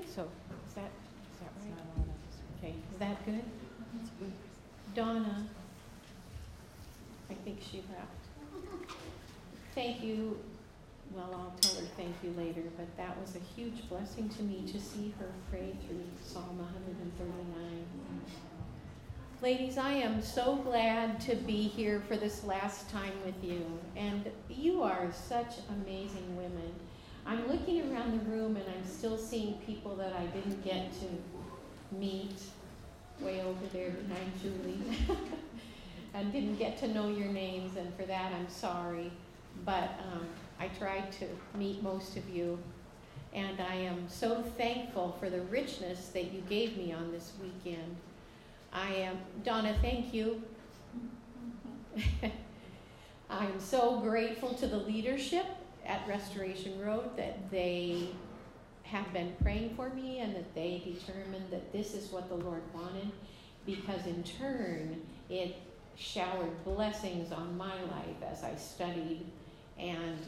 think so. Is that, is that right? Okay, is that good? Donna, I think she left. Thank you, well, I'll tell her thank you later, but that was a huge blessing to me to see her pray through Psalm 139. Ladies, I am so glad to be here for this last time with you, and you are such amazing women. I'm looking around the room and I'm still seeing people that I didn't get to meet way over there behind Julie and didn't get to know your names, and for that I'm sorry. But um, I tried to meet most of you, and I am so thankful for the richness that you gave me on this weekend. I am, Donna, thank you. I'm so grateful to the leadership at Restoration Road that they have been praying for me and that they determined that this is what the Lord wanted because in turn it showered blessings on my life as I studied and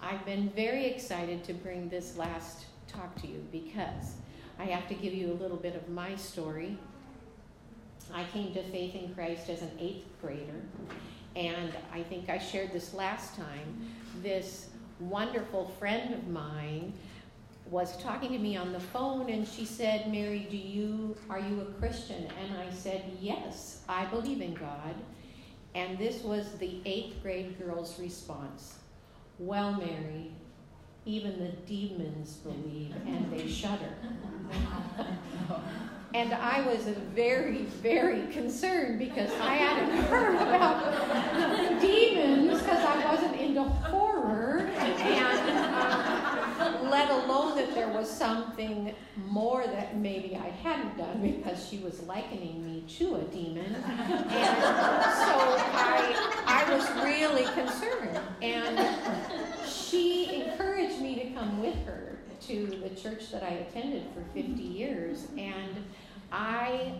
I've been very excited to bring this last talk to you because I have to give you a little bit of my story. I came to faith in Christ as an eighth grader, and I think I shared this last time. This wonderful friend of mine was talking to me on the phone and she said, Mary, do you are you a Christian? And I said, Yes, I believe in God. And this was the eighth grade girl's response. Well, Mary, even the demons believe and they shudder. and I was very, very concerned because I hadn't heard about demons because I wasn't into horror and um, let alone that there was something more that maybe I hadn't done because she was likening me to a demon. And so I, I was really concerned. And she encouraged me to come with her to the church that I attended for 50 years. And I,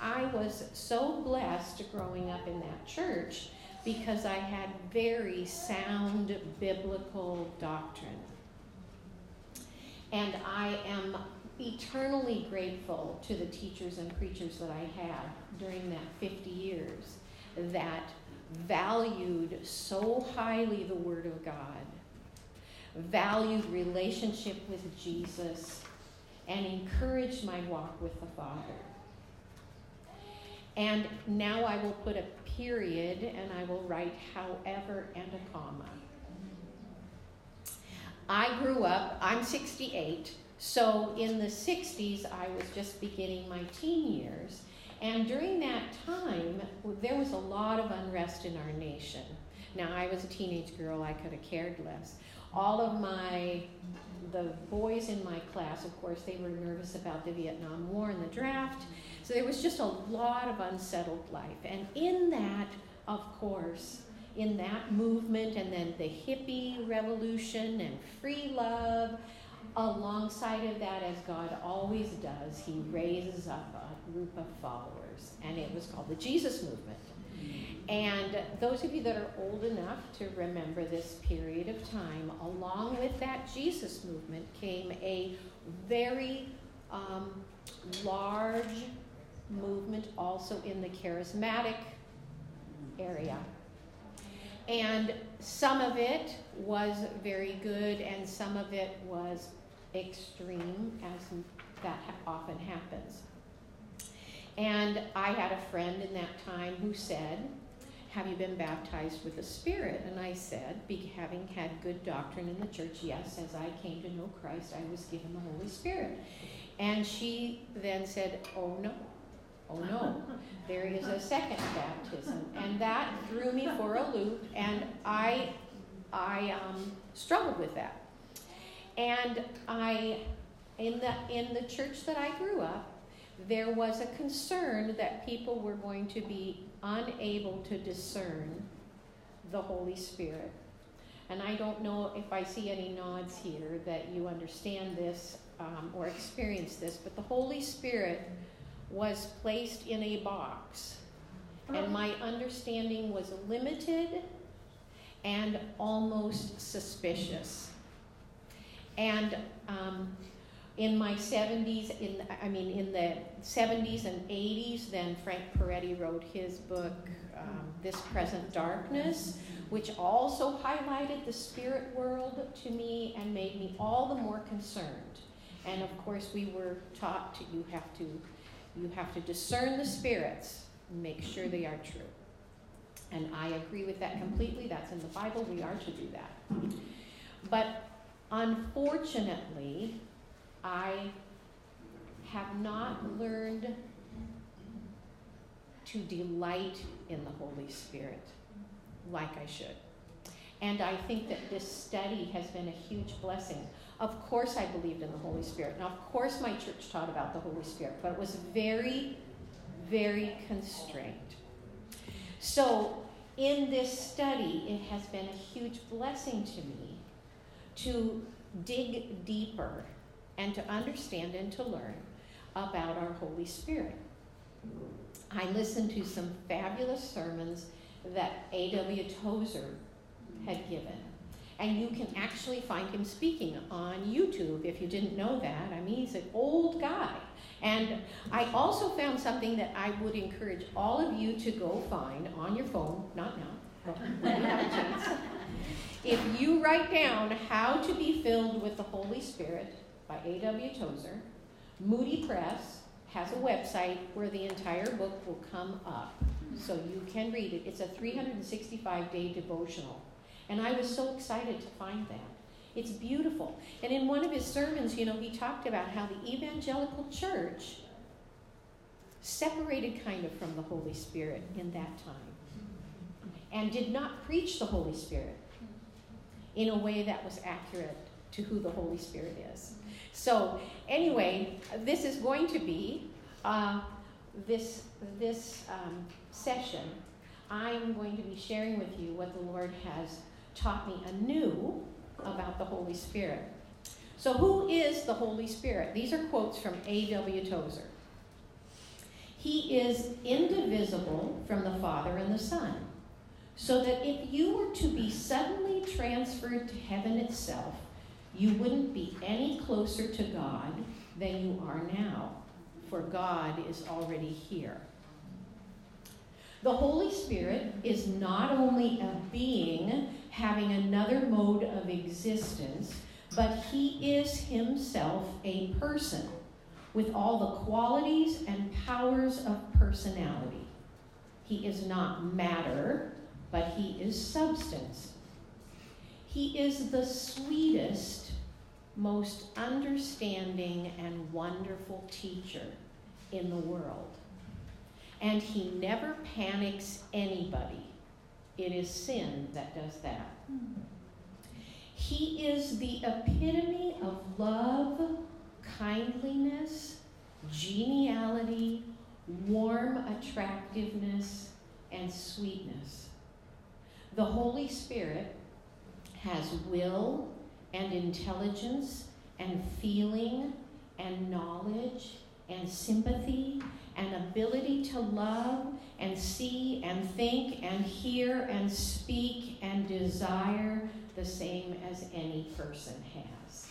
I was so blessed growing up in that church because I had very sound biblical doctrine. And I am eternally grateful to the teachers and preachers that I had during that 50 years that valued so highly the Word of God, valued relationship with Jesus, and encouraged my walk with the Father. And now I will put a period and I will write however and a comma. I grew up, I'm 68, so in the 60s I was just beginning my teen years. And during that time, there was a lot of unrest in our nation. Now, I was a teenage girl, I could have cared less. All of my, the boys in my class, of course, they were nervous about the Vietnam War and the draft. So there was just a lot of unsettled life. And in that, of course, in that movement, and then the hippie revolution and free love, alongside of that, as God always does, He raises up a group of followers, and it was called the Jesus Movement. And those of you that are old enough to remember this period of time, along with that Jesus movement came a very um, large movement also in the charismatic area. And some of it was very good, and some of it was extreme, as that often happens. And I had a friend in that time who said, Have you been baptized with the Spirit? And I said, Having had good doctrine in the church, yes, as I came to know Christ, I was given the Holy Spirit. And she then said, Oh no, oh no, there is a second baptism. And that threw me for a loop, and I, I um, struggled with that. And I, in the, in the church that I grew up, there was a concern that people were going to be unable to discern the Holy Spirit. And I don't know if I see any nods here that you understand this um, or experience this, but the Holy Spirit was placed in a box. And my understanding was limited and almost suspicious. And um, in my 70s, in I mean in the 70s and 80s, then Frank Peretti wrote his book, um, This Present Darkness, which also highlighted the spirit world to me and made me all the more concerned. And of course, we were taught to, you have to you have to discern the spirits, make sure they are true. And I agree with that completely. That's in the Bible. We are to do that. But unfortunately, I have not learned to delight in the Holy Spirit like I should. And I think that this study has been a huge blessing. Of course, I believed in the Holy Spirit. Now, of course, my church taught about the Holy Spirit, but it was very, very constrained. So, in this study, it has been a huge blessing to me to dig deeper and to understand and to learn about our Holy Spirit. I listened to some fabulous sermons that A.W. Tozer had given. And you can actually find him speaking on YouTube if you didn't know that. I mean, he's an old guy. And I also found something that I would encourage all of you to go find on your phone, not now, but when you have a chance. If you write down How to Be Filled with the Holy Spirit by A.W. Tozer, Moody Press has a website where the entire book will come up so you can read it. It's a 365 day devotional. And I was so excited to find that. It's beautiful. And in one of his sermons, you know, he talked about how the evangelical church separated kind of from the Holy Spirit in that time and did not preach the Holy Spirit in a way that was accurate to who the Holy Spirit is. So, anyway, this is going to be uh, this this um, session. I'm going to be sharing with you what the Lord has taught me anew about the Holy Spirit. So, who is the Holy Spirit? These are quotes from A.W. Tozer. He is indivisible from the Father and the Son, so that if you were to be suddenly transferred to heaven itself, you wouldn't be any closer to God than you are now, for God is already here. The Holy Spirit is not only a being having another mode of existence, but he is himself a person with all the qualities and powers of personality. He is not matter, but he is substance. He is the sweetest, most understanding, and wonderful teacher in the world. And he never panics anybody. It is sin that does that. He is the epitome of love, kindliness, geniality, warm attractiveness, and sweetness. The Holy Spirit has will and intelligence and feeling and knowledge and sympathy and ability to love and see and think and hear and speak and desire the same as any person has.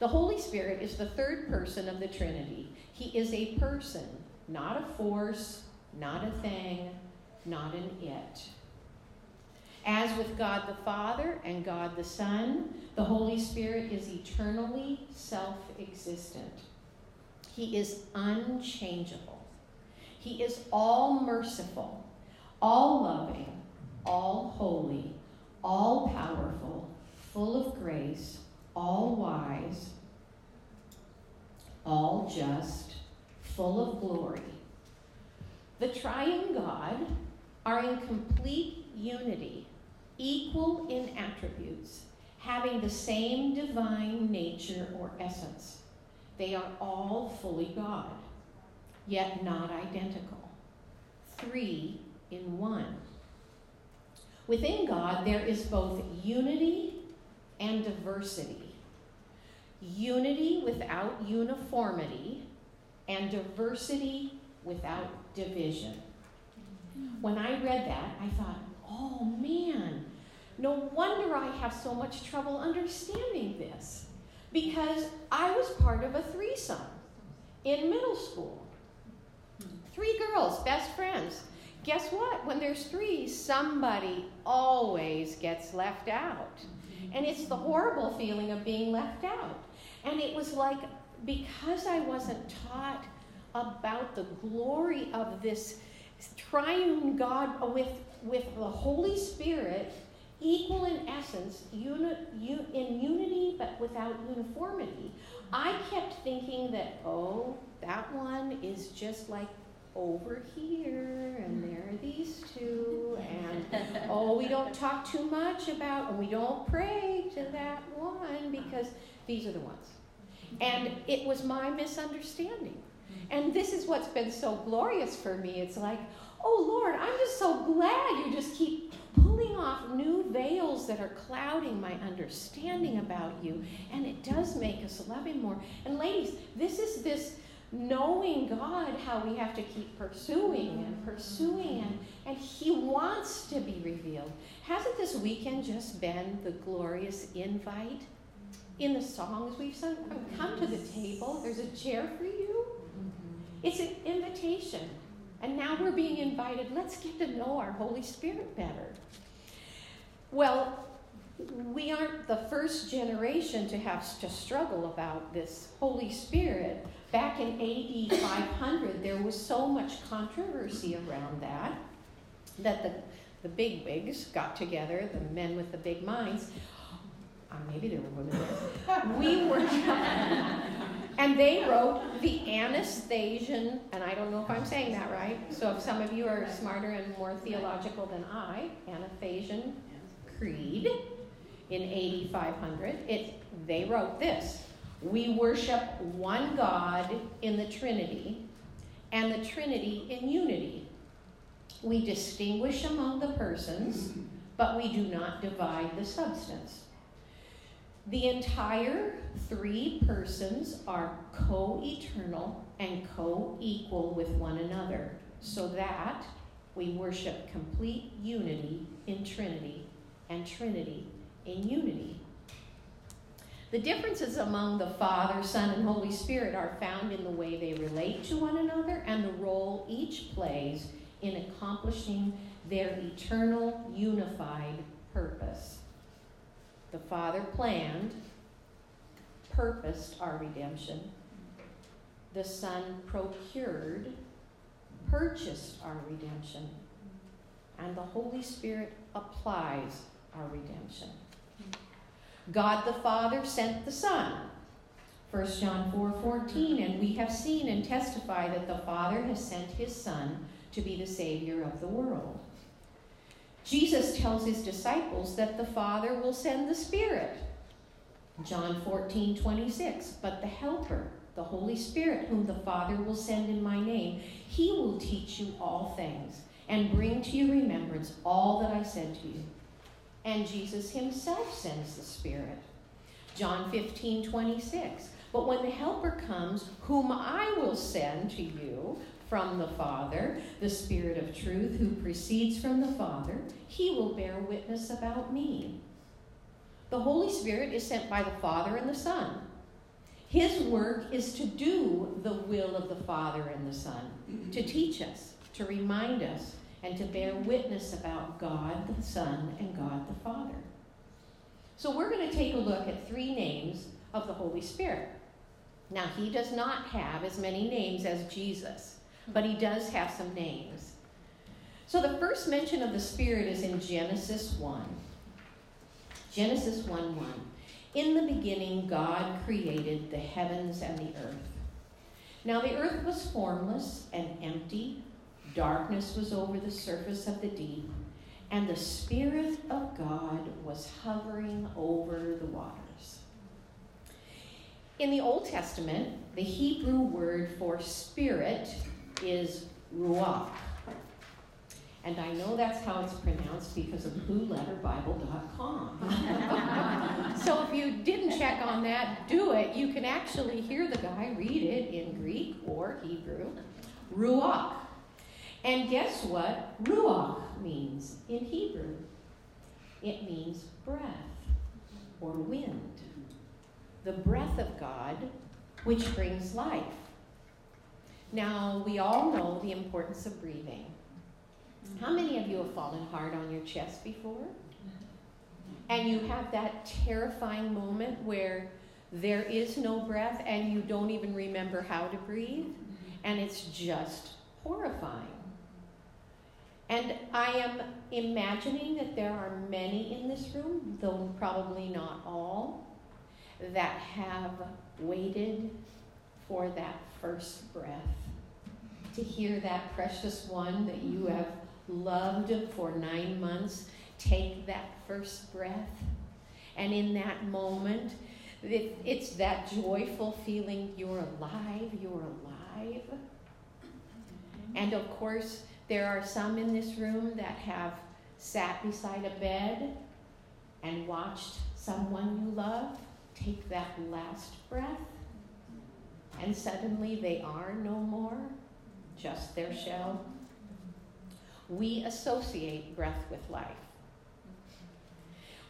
The Holy Spirit is the third person of the Trinity. He is a person, not a force, not a thing, not an it. As with God the Father and God the Son, the Holy Spirit is eternally self existent. He is unchangeable. He is all merciful, all loving, all holy, all powerful, full of grace, all wise, all just, full of glory. The triune God are in complete equal in attributes, having the same divine nature or essence. They are all fully God, yet not identical. Three in one. Within God, there is both unity and diversity. Unity without uniformity, and diversity without division. When I read that, I thought, oh man, no wonder I have so much trouble understanding this. because I was part of a threesome in middle school. Three girls, best friends. Guess what? When there's three, somebody always gets left out. And it's the horrible feeling of being left out. And it was like, because I wasn't taught about the glory of this triune God with, with the Holy Spirit, equal in essence, uni, un, in unity but without uniformity, I kept thinking that, oh, that one is just like over here, and there are these two, and oh, we don't talk too much about, and we don't pray to that one because these are the ones. And it was my misunderstanding. And this is what's been so glorious for me. It's like, oh Lord, I'm just so glad you just keep pulling off new veils that are clouding my understanding about you. And it does make us love Him more. And ladies, this is this knowing God, how we have to keep pursuing and pursuing, and, and He wants to be revealed. Hasn't this weekend just been the glorious invite? In the songs we've sung, come to the table, there's a chair for you. Mm-hmm. It's an invitation. And now we're being invited. Let's get to know our Holy Spirit better. Well, we aren't the first generation to have to struggle about this Holy Spirit. Back in AD 500, there was so much controversy around that that the, the big wigs got together, the men with the big minds. Uh, maybe there were women. We were, and they wrote the Anastasian, and I don't know if I'm saying that right. So if some of you are smarter and more theological than I, Anastasian Creed in 8500. it, they wrote this We worship one God in the Trinity, and the Trinity in unity. We distinguish among the persons, but we do not divide the substance. The entire three persons are co eternal and co equal with one another, so that we worship complete unity in Trinity and Trinity in unity. The differences among the Father, Son, and Holy Spirit are found in the way they relate to one another and the role each plays in accomplishing their eternal unified purpose. The Father planned, purposed our redemption. The Son procured, purchased our redemption. And the Holy Spirit applies our redemption. God the Father sent the Son. 1 John 4 14, and we have seen and testify that the Father has sent his Son to be the Savior of the world. Jesus tells his disciples that the Father will send the Spirit. John 14 26, but the Helper, the Holy Spirit, whom the Father will send in my name, he will teach you all things and bring to your remembrance all that I said to you and Jesus himself sends the Spirit. John 15, 26. But when the Helper comes, whom I will send to you from the Father, the Spirit of truth who proceeds from the Father, he will bear witness about me. The Holy Spirit is sent by the Father and the Son. His work is to do the will of the Father and the Son, to teach us, to remind us, and to bear witness about God the Son and God the Father. So we're going to take a look at three names of the Holy Spirit. Now, he does not have as many names as Jesus, but he does have some names. So the first mention of the Spirit is in Genesis 1. Genesis 1 1. In the beginning, God created the heavens and the earth. Now the earth was formless and empty Darkness was over the surface of the deep, and the Spirit of God was hovering over the waters. In the Old Testament, the Hebrew word for spirit is ruach. And I know that's how it's pronounced because of blueletterbible.com. so if you didn't check on that, do it. You can actually hear the guy read it in Greek or Hebrew. Ruach. And guess what ruach means in Hebrew? It means breath or wind. the breath of God, which brings life. Now, we all know the importance of breathing. How mm-hmm. many of you have fallen hard on your chest before? And you have that terrifying moment where there is no breath and you don't even remember how to breathe, mm-hmm. and it's just horrifying. And I am imagining that there are many in this room, though probably not all, that have waited for that first breath. To hear that precious one that you have loved for nine months take that first breath. And in that moment, it's that joyful feeling you're alive, you're alive. And of course, there are some in this room that have sat beside a bed and watched someone you love take that last breath, and suddenly they are no more, just their shell. We associate breath with life.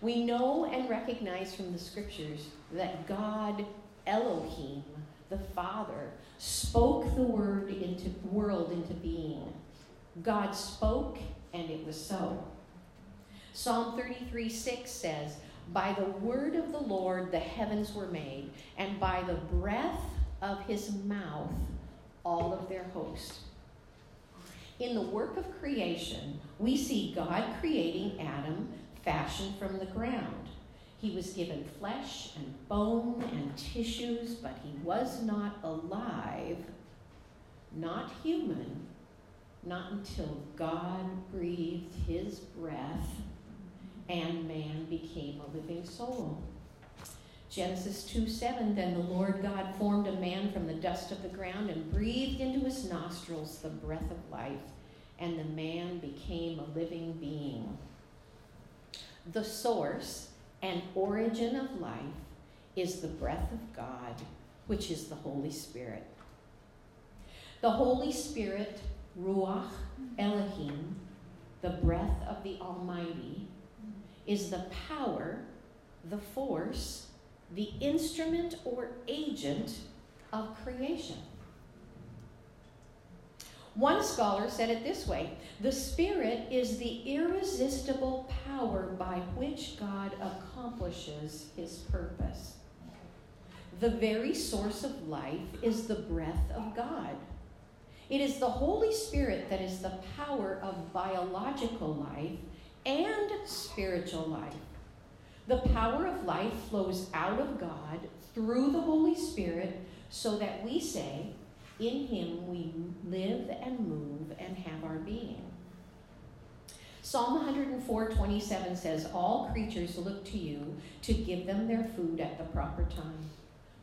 We know and recognize from the scriptures that God, Elohim, the Father, spoke the word into world into being. God spoke and it was so. Psalm 33 6 says, By the word of the Lord the heavens were made, and by the breath of his mouth all of their host. In the work of creation, we see God creating Adam fashioned from the ground. He was given flesh and bone and tissues, but he was not alive, not human, not until God breathed his breath and man became a living soul. Genesis 2 7 Then the Lord God formed a man from the dust of the ground and breathed into his nostrils the breath of life, and the man became a living being. The source and origin of life is the breath of God, which is the Holy Spirit. The Holy Spirit, Ruach Elohim, the breath of the Almighty, is the power, the force, the instrument or agent of creation. One scholar said it this way The Spirit is the irresistible power by which God accomplishes his purpose. The very source of life is the breath of God. It is the Holy Spirit that is the power of biological life and spiritual life. The power of life flows out of God through the Holy Spirit so that we say, In Him we live and move and have our being. Psalm 104 27 says, All creatures look to you to give them their food at the proper time.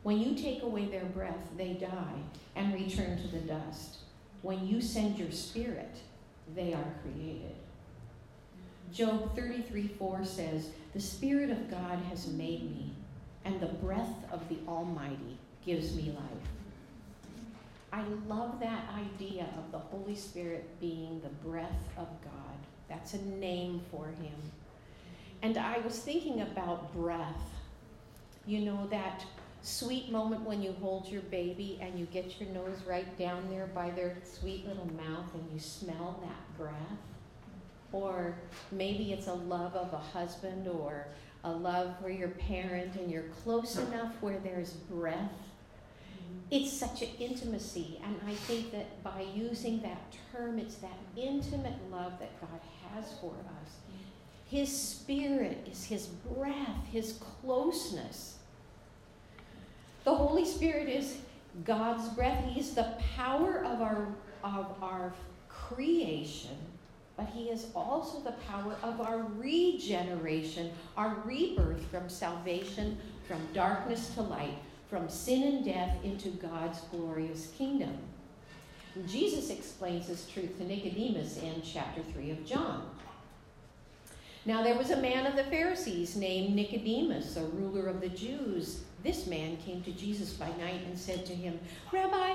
When you take away their breath, they die and return to the dust. When you send your spirit, they are created. Job 33 4 says, The Spirit of God has made me, and the breath of the Almighty gives me life. I love that idea of the Holy Spirit being the breath of God. That's a name for Him. And I was thinking about breath. You know, that sweet moment when you hold your baby and you get your nose right down there by their sweet little mouth and you smell that breath? Or maybe it's a love of a husband or a love for your parent and you're close enough where there's breath. Mm-hmm. It's such an intimacy, and I think that by using that term, it's that intimate love that God has for us. His spirit is His breath, His closeness. The Holy Spirit is God's breath. He's the power of our, of our creation but He is also the power of our regeneration, our rebirth from salvation, from darkness to light, from sin and death into God's glorious kingdom. Jesus explains this truth to Nicodemus in chapter 3 of John. Now there was a man of the Pharisees named Nicodemus, a ruler of the Jews. This man came to Jesus by night and said to him, Rabbi,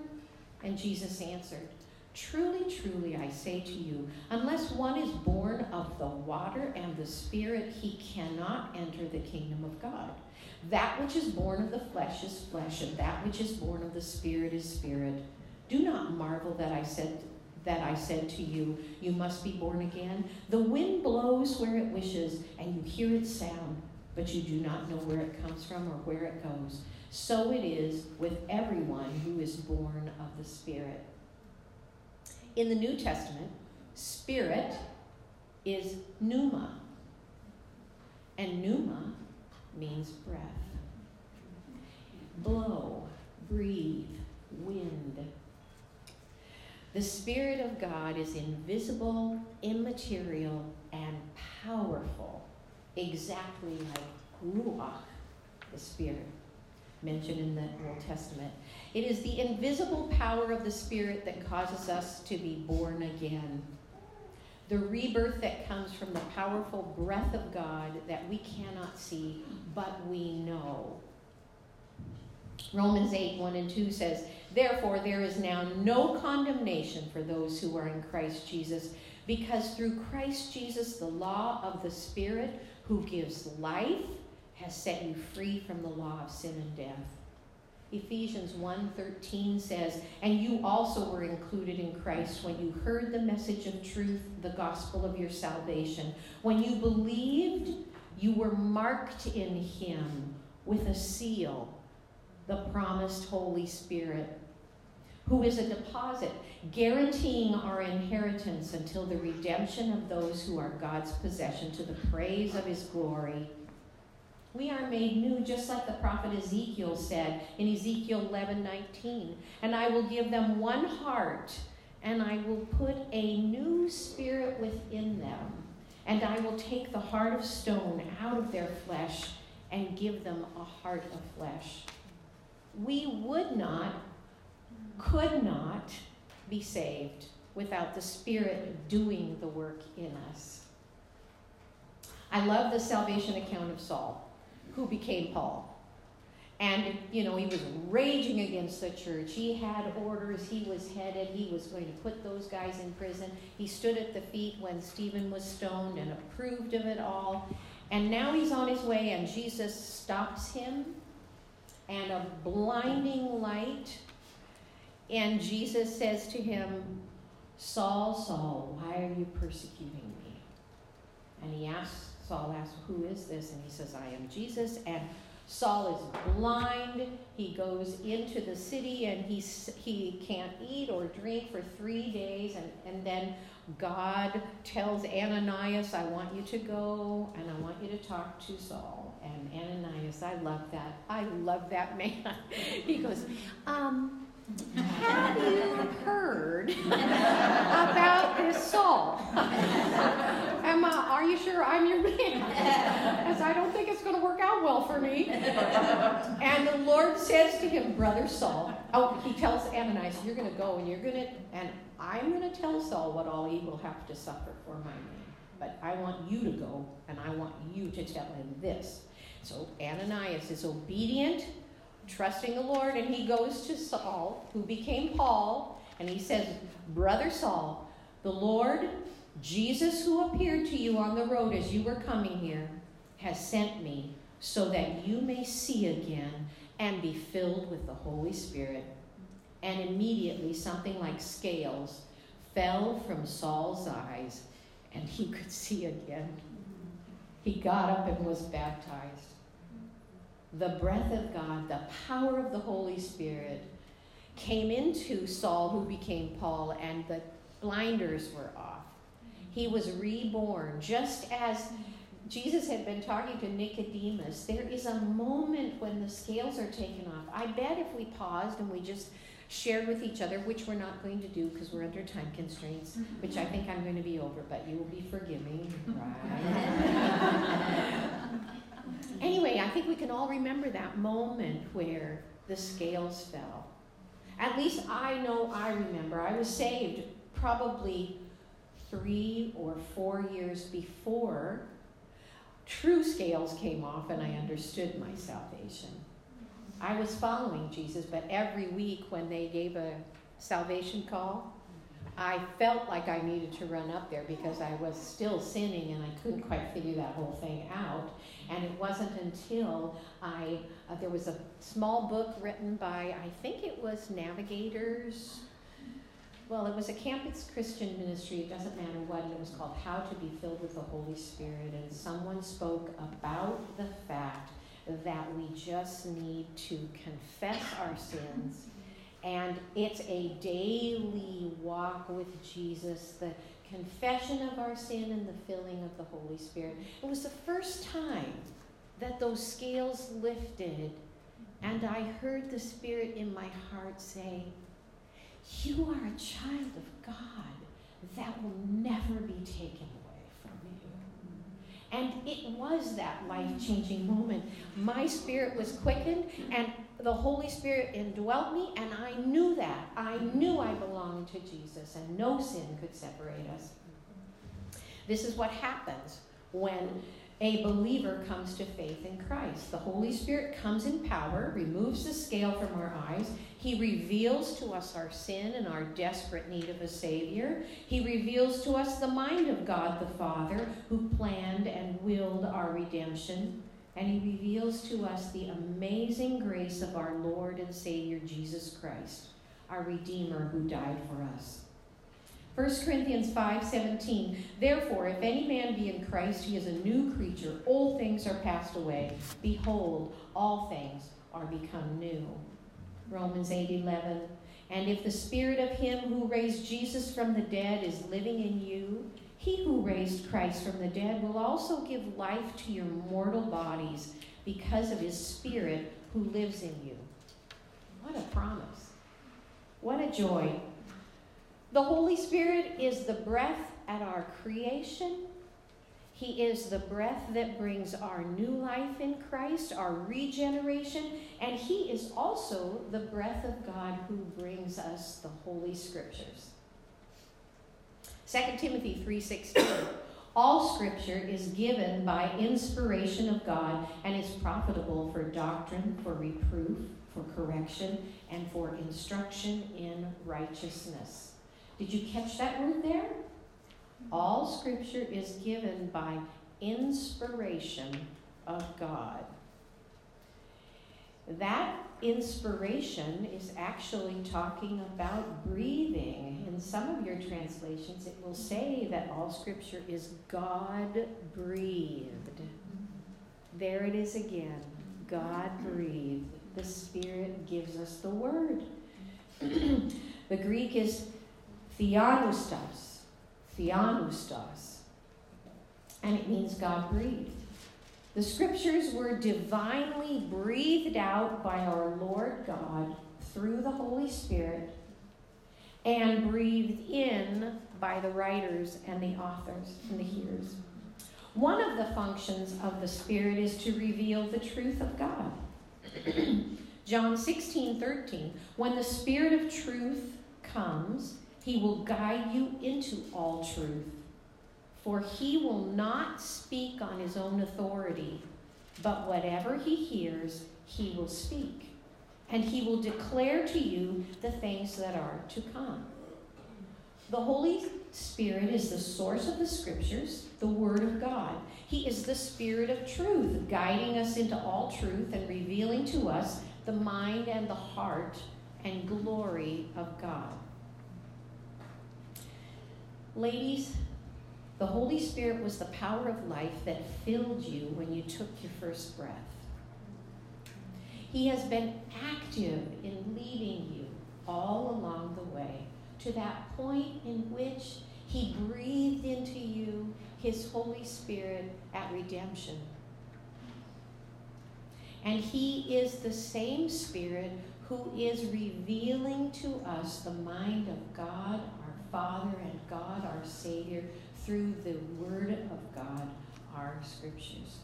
And Jesus answered, Truly, truly, I say to you, unless one is born of the water and the Spirit, he cannot enter the kingdom of God. That which is born of the flesh is flesh, and that which is born of the Spirit is spirit. Do not marvel that I said that I said to you, You must be born again. The wind blows where it wishes, and you hear its sound, but you do not know where it comes from or where it goes. So it is with everyone who is born of the Spirit. In the New Testament, Spirit is pneuma, and pneuma means breath. Blow, breathe, wind the Spirit of God is invisible, immaterial, and powerful, exactly like Ruach, the Spirit, mentioned in the Old Testament. It is the invisible power of the Spirit that causes us to be born again. The rebirth that comes from the powerful breath of God that we cannot see, but we know. Romans 8 1 and 2 says, Therefore, there is now no condemnation for those who are in Christ Jesus, because through Christ Jesus, the law of the Spirit who gives life has set you free from the law of sin and death. Ephesians 1:13 says, "And you also were included in Christ when you heard the message of truth, the gospel of your salvation. When you believed, you were marked in him with a seal, the promised Holy Spirit." who is a deposit guaranteeing our inheritance until the redemption of those who are God's possession to the praise of his glory. We are made new, just like the prophet Ezekiel said in Ezekiel 11 19. And I will give them one heart, and I will put a new spirit within them. And I will take the heart of stone out of their flesh and give them a heart of flesh. We would not could not be saved without the Spirit doing the work in us. I love the salvation account of Saul, who became Paul. And, you know, he was raging against the church. He had orders. He was headed. He was going to put those guys in prison. He stood at the feet when Stephen was stoned and approved of it all. And now he's on his way, and Jesus stops him. And a blinding light and Jesus says to him, Saul, Saul, why are you persecuting me? And he asks, Saul asks, Who is this? And he says, I am Jesus. And Saul is blind. He goes into the city and he, he can't eat or drink for three days. And, and then God tells Ananias, I want you to go and I want you to talk to Saul. And Ananias, I love that. I love that man. he goes, um, have you heard about this Saul? Emma, are you sure I'm your man? Because I don't think it's going to work out well for me. And the Lord says to him, Brother Saul, oh, he tells Ananias, You're going to go and you're going to, and I'm going to tell Saul what all he will have to suffer for my name. But I want you to go and I want you to tell him this. So Ananias is obedient trusting the Lord, and he goes to Saul, who became Paul, and he says, Brother Saul, the Lord, Jesus, who appeared to you on the road as you were coming here, has sent me so that you may see again and be filled with the Holy Spirit. And immediately something like scales fell from Saul's eyes, and he could see again. He got up and was baptized the breath of God, the power of the Holy Spirit came into Saul, who became Paul, and the blinders were off. He was reborn, just as Jesus had been talking to Nicodemus. There is a moment when the scales are taken off. I bet if we paused and we just shared with each other, which we're not going to do because we're under time constraints, which I think I'm going to be over, but you will be forgiving, right? anyway, I think we can all remember that moment where the scales fell. At least I know I remember. I was saved probably three or four years before true scales came off and I understood my salvation. I was following Jesus, but every week when they gave a salvation call, I felt like I needed to run up there because I was still sinning and I couldn't quite figure that whole thing out. And it wasn't until I, uh, there was a small book written by, I think it was Navigators. Well, it was a campus Christian ministry, it doesn't matter what, and it was called How to Be Filled with the Holy Spirit. And someone spoke about the fact that we just need to confess our sins. And it's a daily walk with Jesus, the confession of our sin and the filling of the Holy Spirit. It was the first time that those scales lifted, and I heard the Spirit in my heart say, You are a child of God that will never be taken away from you. And it was that life changing moment. My spirit was quickened, and the Holy Spirit indwelt me, and I knew that. I knew I belonged to Jesus, and no sin could separate us. This is what happens when a believer comes to faith in Christ. The Holy Spirit comes in power, removes the scale from our eyes. He reveals to us our sin and our desperate need of a Savior. He reveals to us the mind of God the Father, who planned and willed our redemption. And He reveals to us the amazing grace of our Lord and Savior Jesus Christ, our Redeemer who died for us. 1 Corinthians 5:17 Therefore if any man be in Christ he is a new creature. All things are passed away. Behold all things are become new. Romans 8:11 And if the spirit of him who raised Jesus from the dead is living in you he who raised Christ from the dead will also give life to your mortal bodies because of his spirit who lives in you What a promise what a joy the Holy Spirit is the breath at our creation. He is the breath that brings our new life in Christ, our regeneration, and He is also the breath of God who brings us the Holy Scriptures. 2 Timothy 3:16 All scripture is given by inspiration of God and is profitable for doctrine, for reproof, for correction, and for instruction in righteousness. Did you catch that word there? All scripture is given by inspiration of God. That inspiration is actually talking about breathing. In some of your translations, it will say that all scripture is God breathed. There it is again God breathed. The Spirit gives us the word. the Greek is theopneustos, theopneustos, and it means God breathed. The scriptures were divinely breathed out by our Lord God through the Holy Spirit and breathed in by the writers and the authors and the hearers. One of the functions of the Spirit is to reveal the truth of God. John 16, 13. When the Spirit of truth comes, he will guide you into all truth. For he will not speak on his own authority, but whatever he hears, he will speak. And he will declare to you the things that are to come. The Holy Spirit is the source of the scriptures, the Word of God. He is the Spirit of truth, guiding us into all truth and revealing to us the mind and the heart and glory of God. Ladies, the Holy Spirit was the power of life that filled you when you took your first breath. He has been active in leading you all along the way to that point in which He breathed into you His Holy Spirit at redemption. And He is the same Spirit who is revealing to us the mind of God our Father and God our Savior through the Word of God, our Scriptures.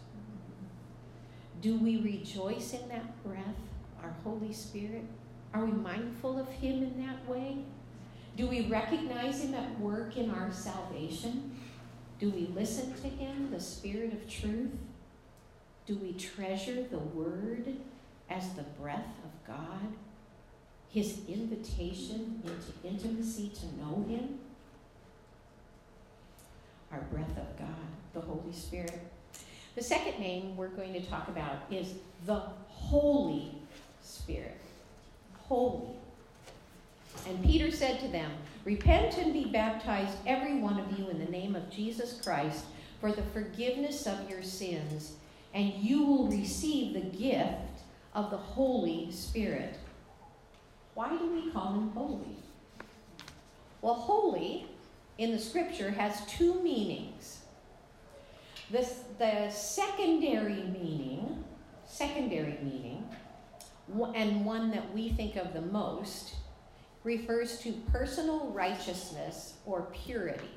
Do we rejoice in that breath, our Holy Spirit? Are we mindful of Him in that way? Do we recognize Him at work in our salvation? Do we listen to Him, the Spirit of truth? Do we treasure the Word as the breath of God? His invitation into intimacy to know Him? Our breath of God, the Holy Spirit. The second name we're going to talk about is the Holy Spirit. Holy. And Peter said to them, Repent and be baptized, every one of you, in the name of Jesus Christ, for the forgiveness of your sins, and you will receive the gift of the Holy Spirit. Why do we call him holy? Well, holy in the scripture has two meanings. The, the secondary meaning, secondary meaning, and one that we think of the most, refers to personal righteousness or purity.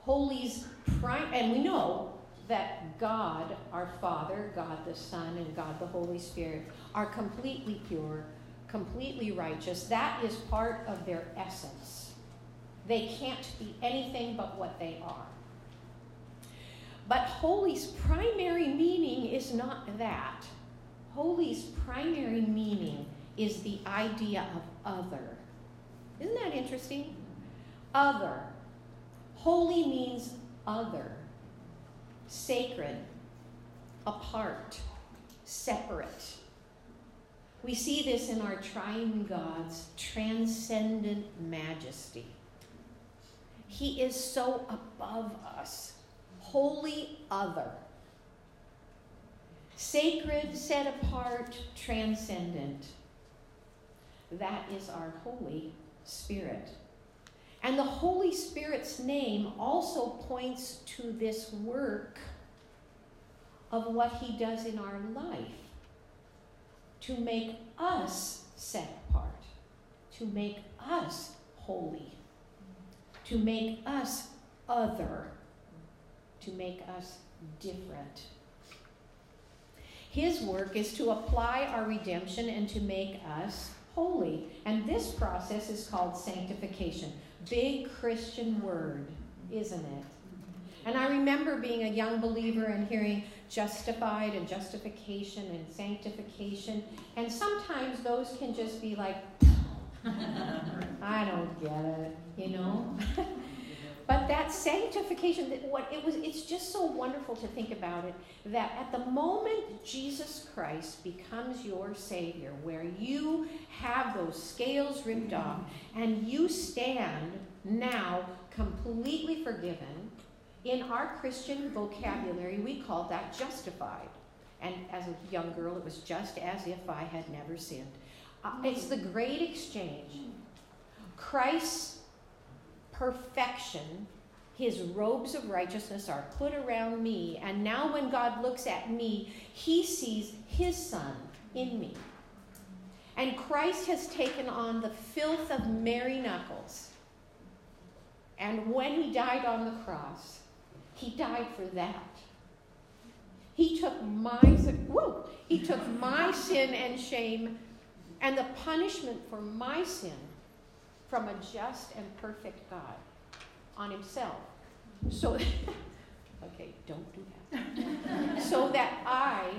Holy's prime, and we know that God, our Father, God the Son, and God the Holy Spirit are completely pure, completely righteous. That is part of their essence. They can't be anything but what they are. But holy's primary meaning is not that. Holy's primary meaning is the idea of other. Isn't that interesting? Other. Holy means other, sacred, apart, separate. We see this in our triune God's transcendent majesty. He is so above us, holy other, sacred, set apart, transcendent. That is our Holy Spirit. And the Holy Spirit's name also points to this work of what He does in our life. To make us set apart, to make us holy, to make us other, to make us different. His work is to apply our redemption and to make us holy. And this process is called sanctification. Big Christian word, isn't it? And I remember being a young believer and hearing justified and justification and sanctification. And sometimes those can just be like, I don't get it, you know? But that sanctification, that what it was, it's just so wonderful to think about it. That at the moment Jesus Christ becomes your Savior, where you have those scales ripped off, and you stand now completely forgiven. In our Christian vocabulary, we call that justified. And as a young girl, it was just as if I had never sinned. It's the great exchange. Christ's perfection, his robes of righteousness are put around me. And now, when God looks at me, he sees his son in me. And Christ has taken on the filth of Mary Knuckles. And when he died on the cross, he died for that. He took my whoa, he took my sin and shame and the punishment for my sin from a just and perfect God on himself. So, okay, don't do that. so that I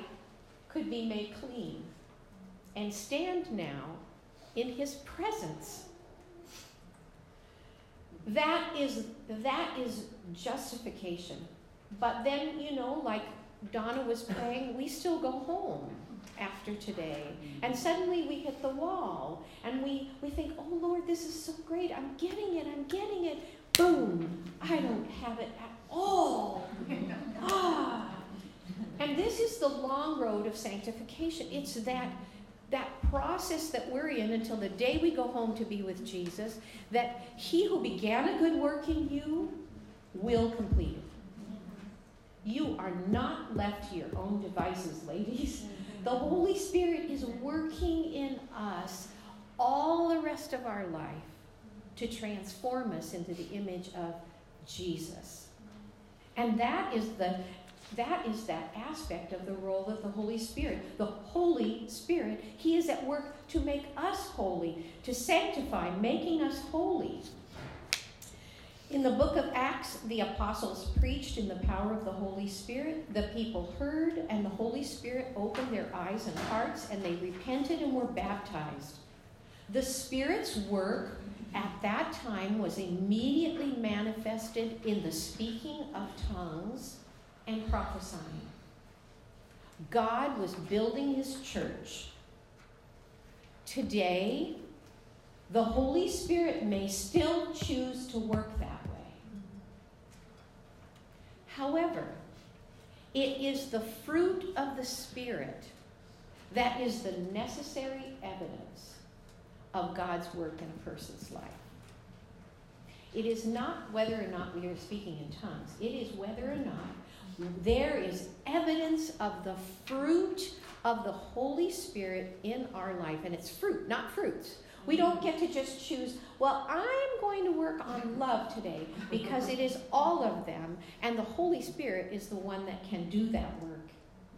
could be made clean and stand now in his presence. That is that is justification. But then, you know, like Donna was praying, we still go home after today. And suddenly we hit the wall and we, we think, oh Lord, this is so great. I'm getting it. I'm getting it. Boom. I don't have it at all. ah. And this is the long road of sanctification. It's that that process that we're in until the day we go home to be with Jesus, that he who began a good work in you will complete it. You are not left to your own devices, ladies. The Holy Spirit is working in us all the rest of our life to transform us into the image of Jesus. And that is the That is that aspect of the role of the Holy Spirit. The Holy Spirit, He is at work to make us holy, to sanctify, making us holy. In the book of Acts, the apostles preached in the power of the Holy Spirit. The people heard, and the Holy Spirit opened their eyes and hearts, and they repented and were baptized. The Spirit's work at that time was immediately manifested in the speaking of tongues and prophesying. God was building his church. Today, the Holy Spirit may still choose to work that way. However, it is the fruit of the Spirit that is the necessary evidence of God's work in a person's life. It is not whether or not we are speaking in tongues, it is whether or not there is evidence of the fruit of the Holy Spirit in our life. And it's fruit, not fruits. We don't get to just choose, well, I'm going to work on love today because it is all of them, and the Holy Spirit is the one that can do that work.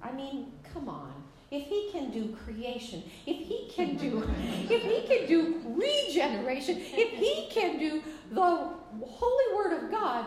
I mean, come on. If he can do creation, if he can do if he can do regeneration, if he can do the holy word of God,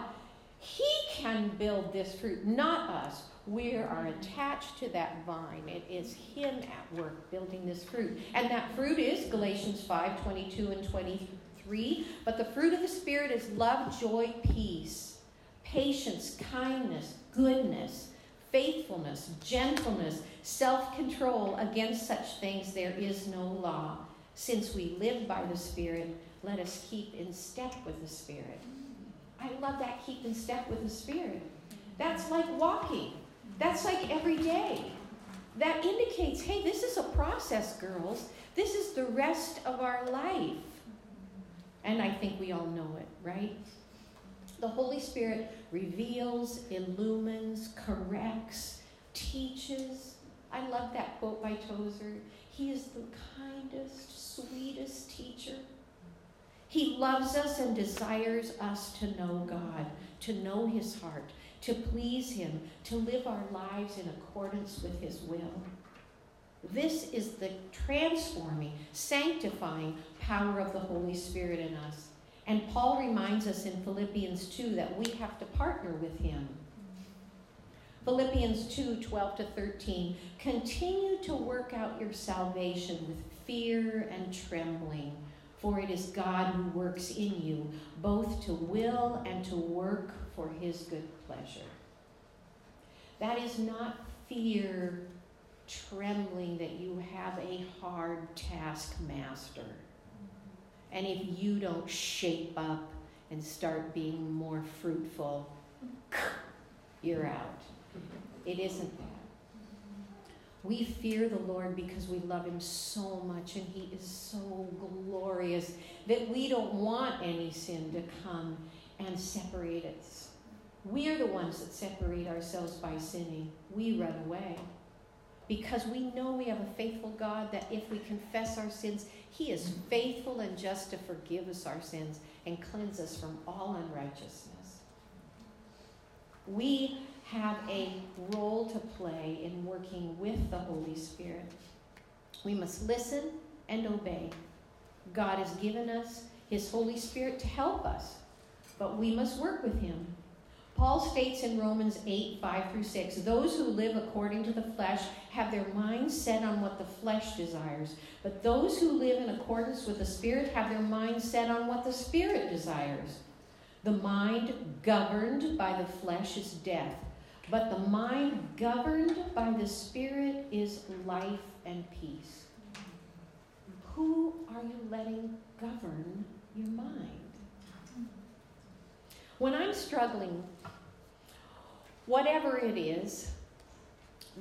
he can build this fruit, not us. We are attached to that vine. It is Him at work building this fruit. And that fruit is Galatians 5 22 and 23. But the fruit of the Spirit is love, joy, peace, patience, kindness, goodness, faithfulness, gentleness, self control. Against such things there is no law. Since we live by the Spirit, let us keep in step with the Spirit. I love that keep in step with the Spirit. That's like walking. That's like every day. That indicates, hey, this is a process, girls. This is the rest of our life. And I think we all know it, right? The Holy Spirit reveals, illumines, corrects, teaches. I love that quote by Tozer. He is the kindest, sweetest teacher. He loves us and desires us to know God, to know His heart, to please Him, to live our lives in accordance with His will. This is the transforming, sanctifying power of the Holy Spirit in us. And Paul reminds us in Philippians 2 that we have to partner with Him. Philippians 2 12 to 13. Continue to work out your salvation with fear and trembling, for it is God who works in you, both to will and to work for his good pleasure. That is not fear, trembling that you have a hard taskmaster. And if you don't shape up and start being more fruitful, you're out. It isn't that. We fear the Lord because we love Him so much and He is so glorious that we don't want any sin to come and separate us. We are the ones that separate ourselves by sinning. We run away because we know we have a faithful God that if we confess our sins, He is faithful and just to forgive us our sins and cleanse us from all unrighteousness. We have a role to play in working with the Holy Spirit. We must listen and obey. God has given us His Holy Spirit to help us, but we must work with Him. Paul states in Romans 8 5 through 6 those who live according to the flesh have their minds set on what the flesh desires, but those who live in accordance with the Spirit have their minds set on what the Spirit desires. The mind governed by the flesh is death, but the mind governed by the Spirit is life and peace. Who are you letting govern your mind? When I'm struggling, whatever it is,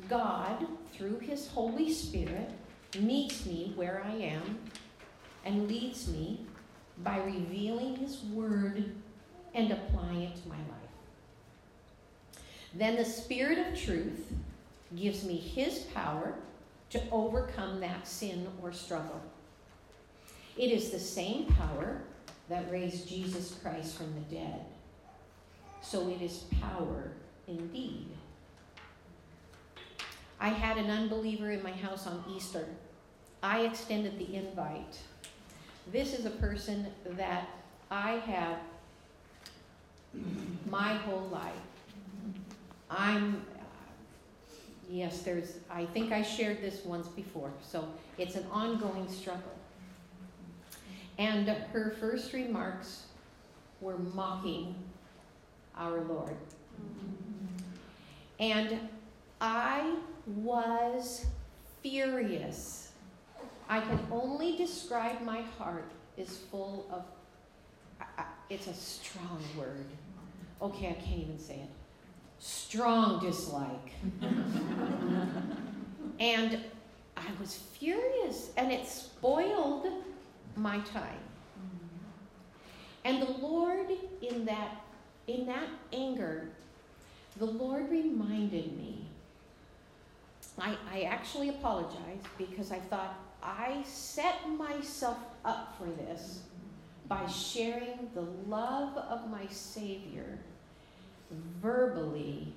God, through His Holy Spirit, meets me where I am and leads me by revealing His Word and applying it to my life. Then the Spirit of truth gives me His power to overcome that sin or struggle. It is the same power that raised Jesus Christ from the dead. So it is power indeed. I had an unbeliever in my house on Easter. I extended the invite. This is a person that I have my whole life. I'm, yes, there's, I think I shared this once before, so it's an ongoing struggle. And her first remarks were mocking our Lord. And I was furious. I can only describe my heart is full of, it's a strong word. Okay, I can't even say it. Strong dislike. and I was furious, and it spoiled my time. And the Lord, in that, in that anger, the Lord reminded me. I, I actually apologized because I thought I set myself up for this by sharing the love of my Savior verbally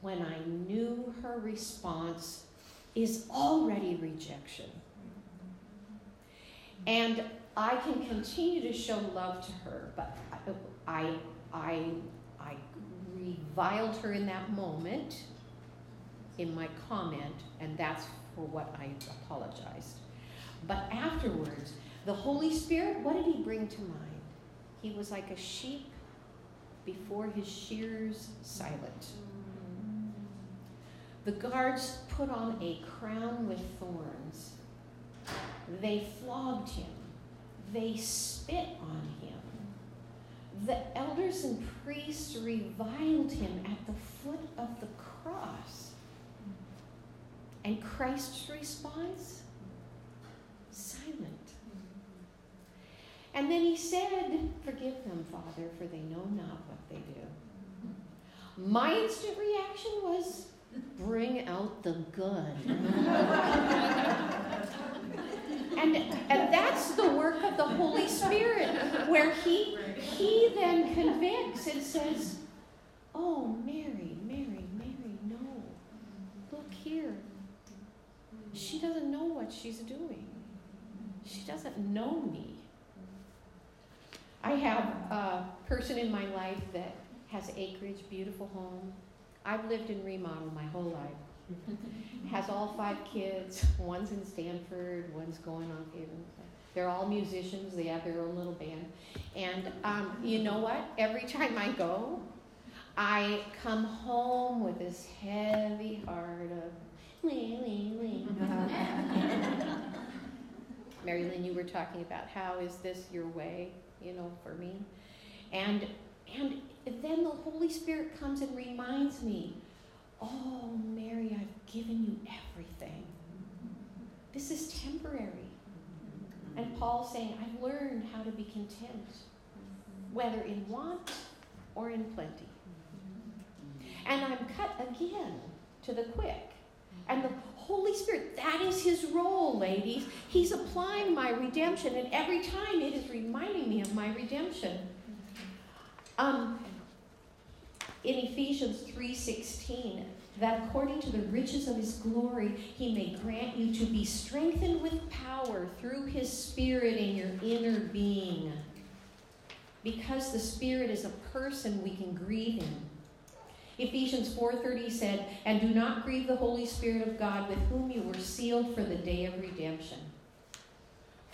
when I knew her response is already rejection. And I can continue to show love to her, but I, I, I reviled her in that moment in my comment, and that's for what I apologized. But afterwards, the Holy Spirit, what did he bring to mind? He was like a sheep before his shears silent. The guards put on a crown with thorns. They flogged him. They spit on him. The elders and priests reviled him at the foot of the cross. And Christ's response? Silent. And then he said, Forgive them, Father, for they know not what they do. My instant reaction was, Bring out the good. and, and that's the work of the Holy Spirit, where he, he then convicts and says, Oh, Mary, Mary, Mary, no. Look here. She doesn't know what she's doing. She doesn't know me. I have a person in my life that has acreage, beautiful home. I've lived in remodel my whole life. has all five kids. One's in Stanford, one's going on. They're all musicians. They have their own little band. And um, you know what? Every time I go, I come home with this heavy heart of. Mary Lynn, you were talking about how is this your way? you know, for me. And and then the Holy Spirit comes and reminds me, oh, Mary, I've given you everything. This is temporary. And Paul saying, I've learned how to be content, mm-hmm. whether in want or in plenty. Mm-hmm. And I'm cut again to the quick. And the Holy Spirit, that is his role, ladies. He's applying my redemption, and every time it is reminding me of my redemption. Mm-hmm. Um, in Ephesians 3:16, that according to the riches of his glory, he may grant you to be strengthened with power through his spirit in your inner being. Because the spirit is a person, we can grieve him Ephesians 4:30 said, "And do not grieve the Holy Spirit of God with whom you were sealed for the day of redemption."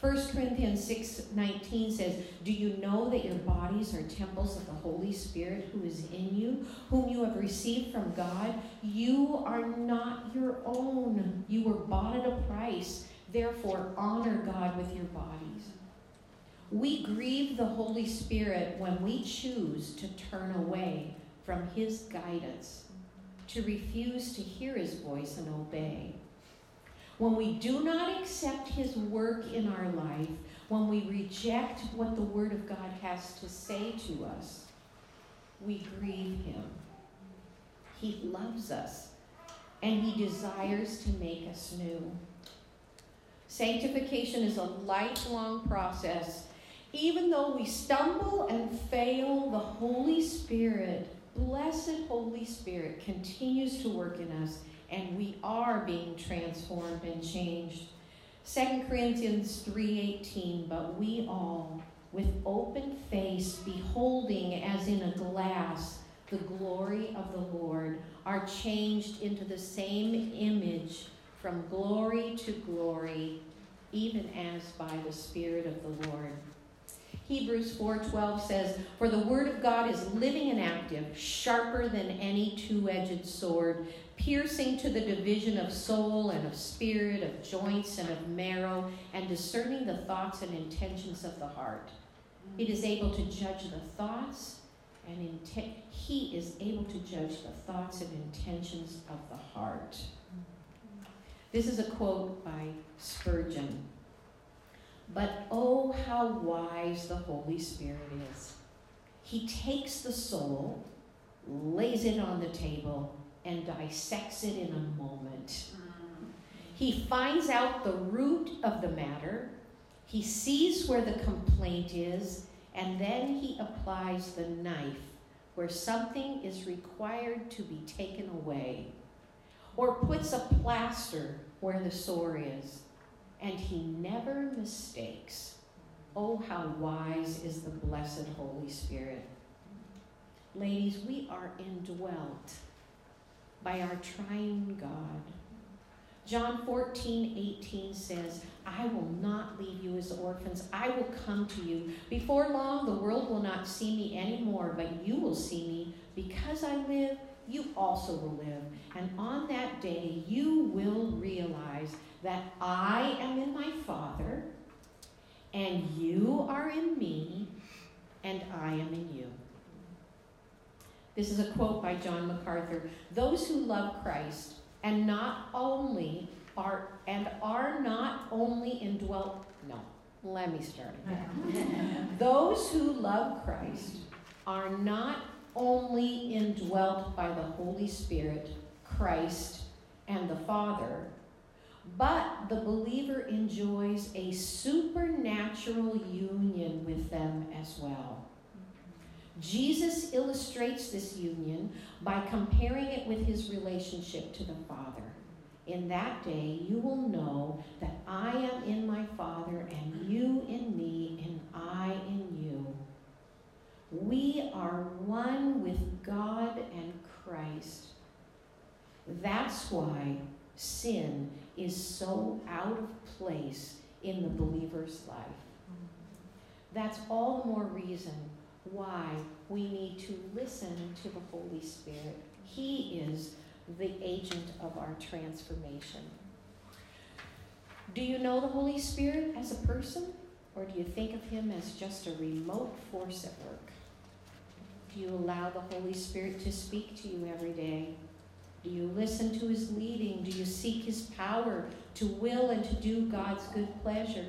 1 Corinthians 6:19 says, "Do you know that your bodies are temples of the Holy Spirit who is in you, whom you have received from God? You are not your own. You were bought at a price. Therefore, honor God with your bodies." We grieve the Holy Spirit when we choose to turn away from His guidance, to refuse to hear His voice and obey. When we do not accept His work in our life, when we reject what the Word of God has to say to us, we grieve Him. He loves us and He desires to make us new. Sanctification is a lifelong process. Even though we stumble and fail, the Holy Spirit blessed Holy Spirit continues to work in us and we are being transformed and changed. 2 Corinthians 3:18 but we all with open face beholding as in a glass the glory of the Lord are changed into the same image from glory to glory even as by the spirit of the Lord. Hebrews 4:12 says, "For the word of God is living and active, sharper than any two-edged sword, piercing to the division of soul and of spirit, of joints and of marrow, and discerning the thoughts and intentions of the heart. It is able to judge the thoughts and intent. He is able to judge the thoughts and intentions of the heart." This is a quote by Spurgeon. But oh, how wise the Holy Spirit is. He takes the soul, lays it on the table, and dissects it in a moment. Mm. He finds out the root of the matter, he sees where the complaint is, and then he applies the knife where something is required to be taken away, or puts a plaster where the sore is and he never mistakes. Oh, how wise is the blessed Holy Spirit. Ladies, we are indwelt by our triune God. John 14, 18 says, I will not leave you as orphans. I will come to you. Before long, the world will not see me anymore, but you will see me. Because I live, you also will live. And on that day, you will realize that I am in my Father, and you are in me, and I am in you. This is a quote by John MacArthur. Those who love Christ and not only are and are not only indwelt no let me start again those who love christ are not only indwelt by the holy spirit christ and the father but the believer enjoys a supernatural union with them as well. Jesus illustrates this union by comparing it with his relationship to the Father. In that day, you will know that I am in my Father, and you in me, and I in you. We are one with God and Christ. That's why sin is so out of place in the believer's life. That's all the more reason why we need to listen to the Holy Spirit. He is the agent of our transformation. Do you know the Holy Spirit as a person, or do you think of him as just a remote force at work? Do you allow the Holy Spirit to speak to you every day? Do you listen to his leading? Do you seek his power to will and to do God's good pleasure?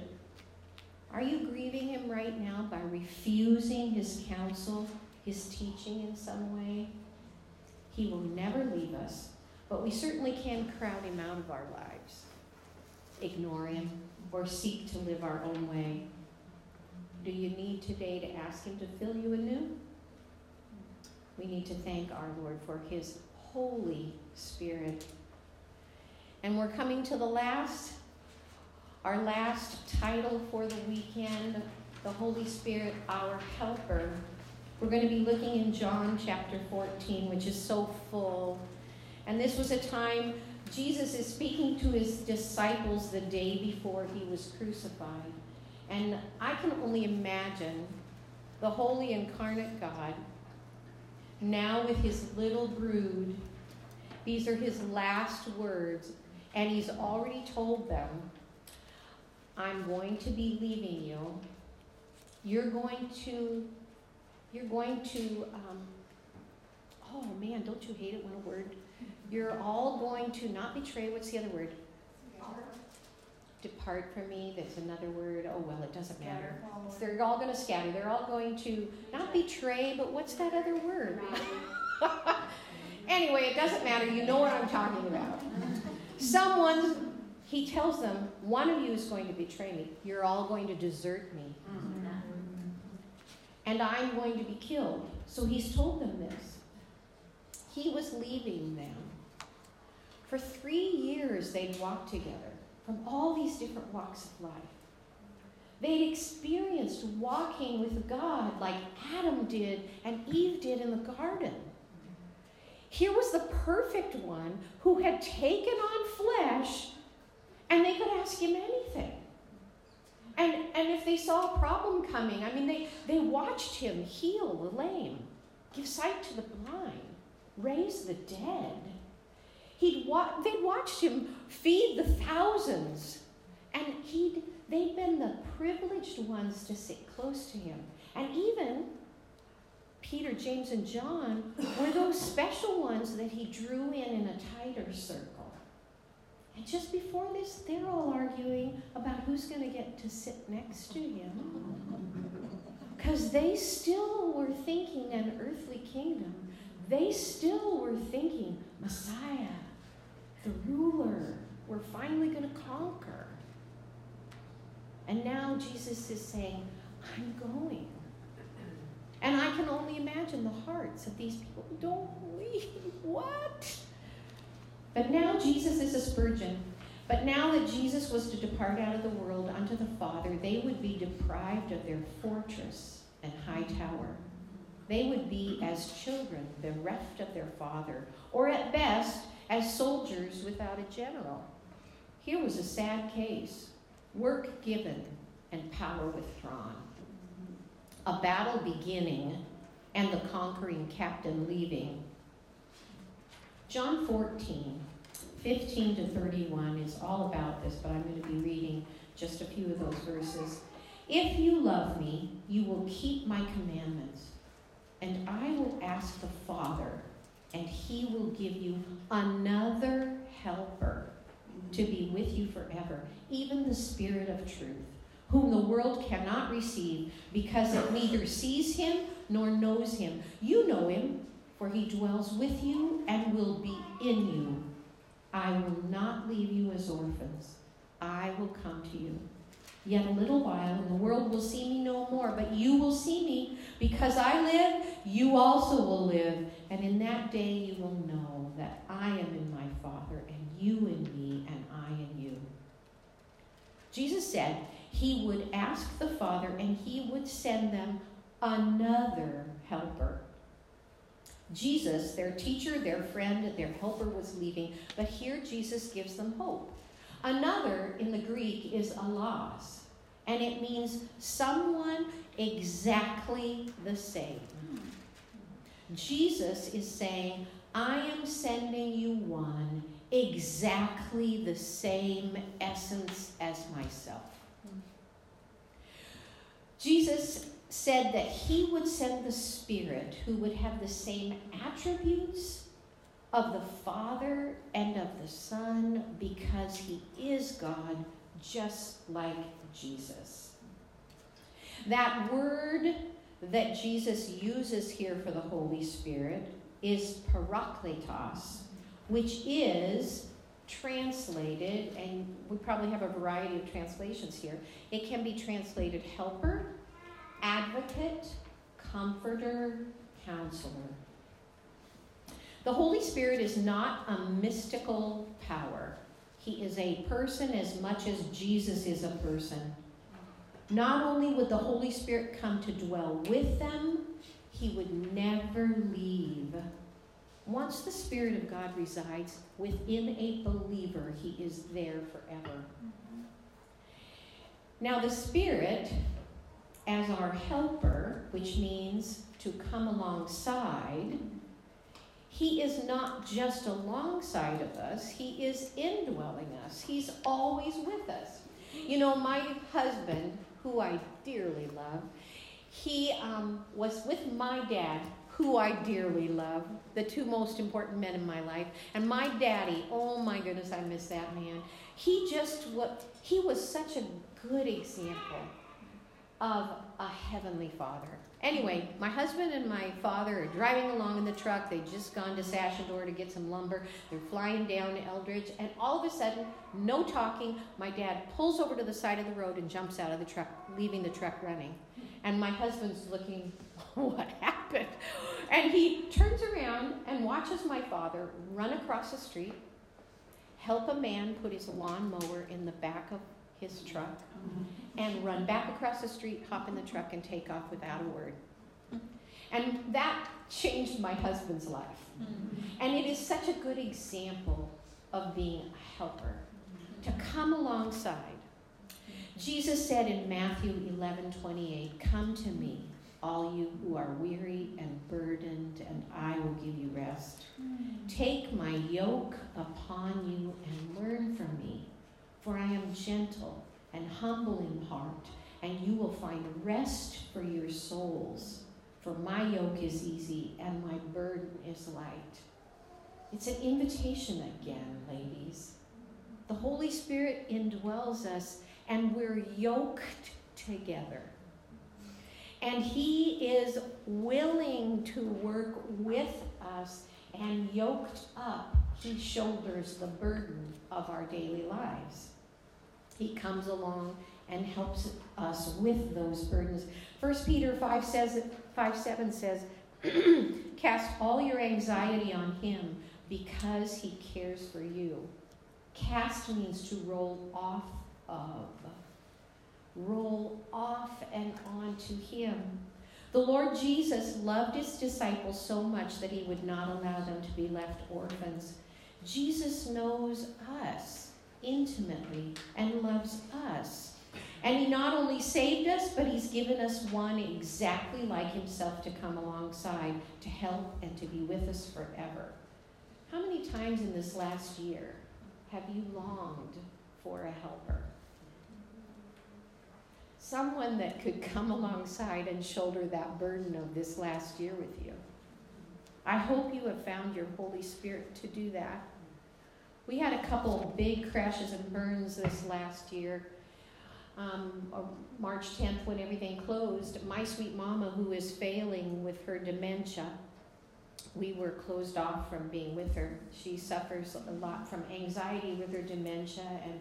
Are you grieving him right now by refusing his counsel, his teaching in some way? He will never leave us, but we certainly can crowd him out of our lives, ignore him, or seek to live our own way. Do you need today to ask him to fill you anew? We need to thank our Lord for his Holy Spirit. And we're coming to the last, our last title for the weekend the Holy Spirit, our helper. We're going to be looking in John chapter 14, which is so full. And this was a time Jesus is speaking to his disciples the day before he was crucified. And I can only imagine the holy incarnate God now with his little brood. These are his last words, and he's already told them, I'm going to be leaving you. You're going to, you're going to, um, oh man, don't you hate it when a word? You're all going to not betray, what's the other word? Depart from me, that's another word. Oh, well, it doesn't matter. They're all going to scatter. They're all going to not betray, but what's that other word? anyway, it doesn't matter. You know what I'm talking about. Someone, he tells them, one of you is going to betray me. You're all going to desert me. And I'm going to be killed. So he's told them this. He was leaving them For three years, they'd walked together from all these different walks of life. They'd experienced walking with God like Adam did and Eve did in the garden. Here was the perfect one who had taken on flesh, and they could ask him anything. And, and if they saw a problem coming, I mean, they, they watched him heal the lame, give sight to the blind, raise the dead. He'd wa- they'd watched him feed the thousands, and he'd, they'd been the privileged ones to sit close to him. And even Peter, James, and John were those special ones that he drew in in a tighter circle. And just before this, they're all arguing about who's going to get to sit next to him. Because they still were thinking an earthly kingdom. They still were thinking Messiah, the ruler, we're finally going to conquer. And now Jesus is saying, I'm going. And I can only imagine the hearts of these people. Who don't leave. What? But now Jesus is a Spurgeon. But now that Jesus was to depart out of the world unto the Father, they would be deprived of their fortress and high tower. They would be as children bereft of their father, or at best, as soldiers without a general. Here was a sad case work given and power withdrawn a battle beginning and the conquering captain leaving. John 14, 15 to 31 is all about this, but I'm going to be reading just a few of those verses. If you love me, you will keep my commandments, and I will ask the Father, and he will give you another helper to be with you forever, even the Spirit of truth whom the world cannot receive, because it neither sees him nor knows him. You know him, for he dwells with you and will be in you. I will not leave you as orphans. I will come to you. Yet a little while, and the world will see me no more, but you will see me. Because I live, you also will live. And in that day you will know that I am in my Father, and you in me, and I in you. Jesus said, he would ask the Father and he would send them another helper. Jesus, their teacher, their friend, their helper, was leaving, but here Jesus gives them hope. Another in the Greek is allos, and it means someone exactly the same. Jesus is saying, I am sending you one exactly the same essence as myself. Jesus said that he would send the Spirit who would have the same attributes of the Father and of the Son because he is God, just like Jesus. That word that Jesus uses here for the Holy Spirit is parakletos, which is translated, and we probably have a variety of translations here. It can be translated helper, advocate, comforter, counselor. The Holy Spirit is not a mystical power. He is a person as much as Jesus is a person. Not only would the Holy Spirit come to dwell with them, he would never leave once the Spirit of God resides within a believer, he is there forever. Mm-hmm. Now, the Spirit, as our helper, which means to come alongside, he is not just alongside of us, he is indwelling us. He's always with us. You know, my husband, who I dearly love, he um, was with my dad who I dearly love, the two most important men in my life. And my daddy, oh my goodness, I miss that man. He just what he was such a good example of a heavenly father. Anyway, my husband and my father are driving along in the truck. They'd just gone to Sashador to get some lumber. They're flying down to Eldridge, and all of a sudden, no talking, my dad pulls over to the side of the road and jumps out of the truck, leaving the truck running. And my husband's looking, what happened? And he turns around and watches my father run across the street, help a man put his lawnmower in the back of his truck mm-hmm. and run back across the street, hop in the truck, and take off without a word. And that changed my husband's life. Mm-hmm. And it is such a good example of being a helper, mm-hmm. to come alongside. Jesus said in Matthew 11 28, Come to me, all you who are weary and burdened, and I will give you rest. Mm. Take my yoke upon you and learn from me, for I am gentle and humble in heart, and you will find rest for your souls. For my yoke is easy and my burden is light. It's an invitation again, ladies. The Holy Spirit indwells us and we're yoked together. And He is willing to work with us and yoked up, He shoulders the burden of our daily lives. He comes along and helps us with those burdens. 1 Peter 5 says 5 7 says, Cast all your anxiety on him because he cares for you. Cast means to roll off of. Roll off and onto him. The Lord Jesus loved his disciples so much that he would not allow them to be left orphans. Jesus knows us intimately and loves us. And he not only saved us, but he's given us one exactly like himself to come alongside, to help, and to be with us forever. How many times in this last year have you longed for a helper? Someone that could come alongside and shoulder that burden of this last year with you. I hope you have found your Holy Spirit to do that. We had a couple big crashes and burns this last year um, March 10th when everything closed, my sweet mama, who is failing with her dementia, we were closed off from being with her. She suffers a lot from anxiety with her dementia and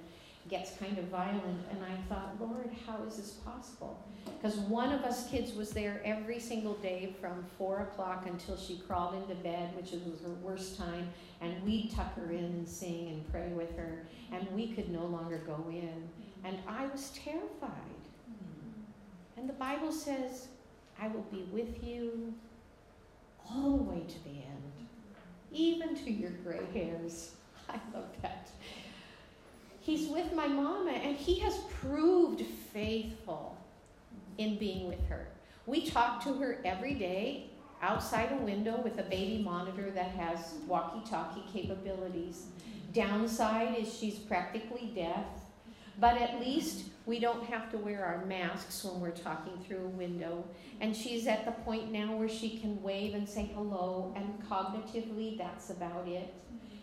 gets kind of violent. And I thought, Lord, how is this possible? Because one of us kids was there every single day from four o'clock until she crawled into bed, which was her worst time. And we'd tuck her in and sing and pray with her. And we could no longer go in. And I was terrified. And the Bible says, I will be with you all the way to the end, even to your gray hairs. I love that. He's with my mama, and he has proved faithful in being with her. We talk to her every day outside a window with a baby monitor that has walkie talkie capabilities. Downside is she's practically deaf. But at least we don't have to wear our masks when we're talking through a window. And she's at the point now where she can wave and say hello, and cognitively, that's about it.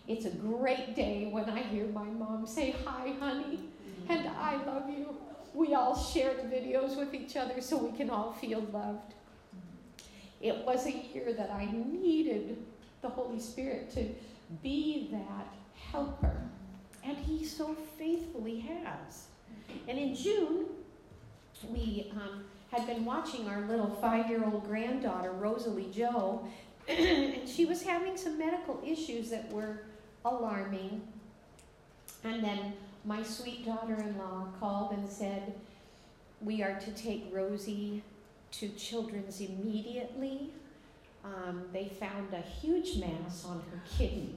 It's a great day when I hear my mom say, Hi, honey, and I love you. We all shared videos with each other so we can all feel loved. It was a year that I needed the Holy Spirit to be that helper and he so faithfully has. And in June, we um, had been watching our little five year old granddaughter, Rosalie Joe, and she was having some medical issues that were alarming. And then my sweet daughter in law called and said, We are to take Rosie to Children's immediately. Um, they found a huge mass on her kidney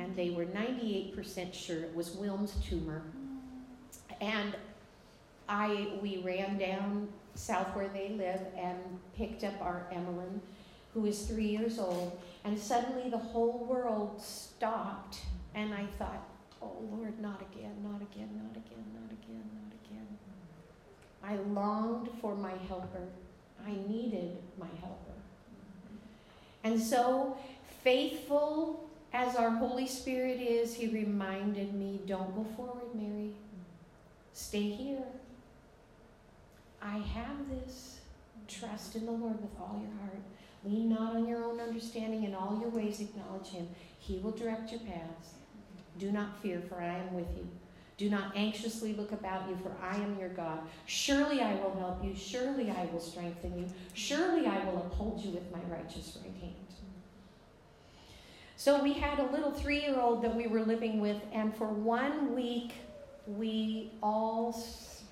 and they were 98% sure it was Wilms tumor. And I, we ran down south where they live and picked up our Emmeline, who is three years old, and suddenly the whole world stopped, and I thought, oh Lord, not again, not again, not again, not again, not again. I longed for my helper. I needed my helper. And so, faithful as our Holy Spirit is, He reminded me don't go forward, Mary. Stay here. I have this. Trust in the Lord with all your heart. Lean not on your own understanding. In all your ways, acknowledge Him. He will direct your paths. Do not fear, for I am with you. Do not anxiously look about you, for I am your God. Surely I will help you. Surely I will strengthen you. Surely I will uphold you with my righteous right hand. So we had a little three year old that we were living with, and for one week, we all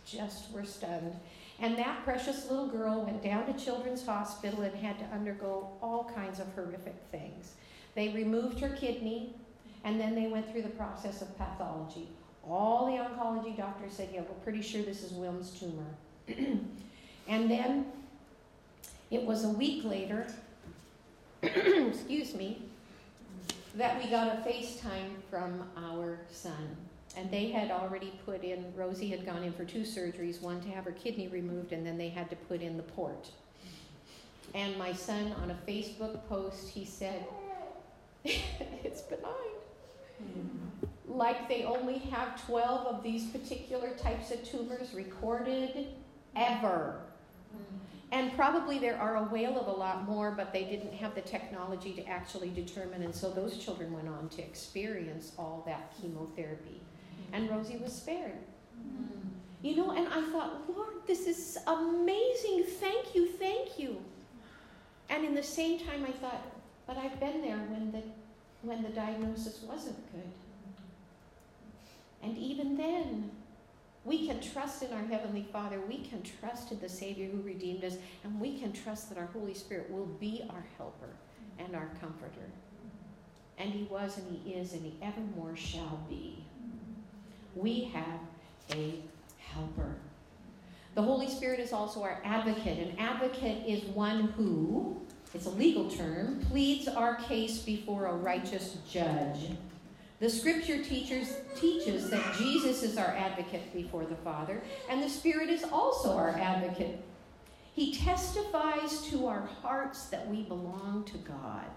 just were stunned. And that precious little girl went down to Children's Hospital and had to undergo all kinds of horrific things. They removed her kidney, and then they went through the process of pathology. All the oncology doctors said, Yeah, we're pretty sure this is Wilms tumor. and then it was a week later, excuse me, that we got a FaceTime from our son. And they had already put in, Rosie had gone in for two surgeries one to have her kidney removed, and then they had to put in the port. And my son, on a Facebook post, he said, It's benign. Like they only have 12 of these particular types of tumors recorded ever. And probably there are a whale of a lot more, but they didn't have the technology to actually determine. And so those children went on to experience all that chemotherapy. And Rosie was spared. You know, and I thought, Lord, this is amazing. Thank you, thank you. And in the same time, I thought, but I've been there when the, when the diagnosis wasn't good. And even then, we can trust in our Heavenly Father. We can trust in the Savior who redeemed us. And we can trust that our Holy Spirit will be our helper and our comforter. And He was, and He is, and He evermore shall be. We have a helper. The Holy Spirit is also our advocate. An advocate is one who, it's a legal term, pleads our case before a righteous judge. The scripture teaches, teaches that Jesus is our advocate before the Father, and the Spirit is also our advocate. He testifies to our hearts that we belong to God.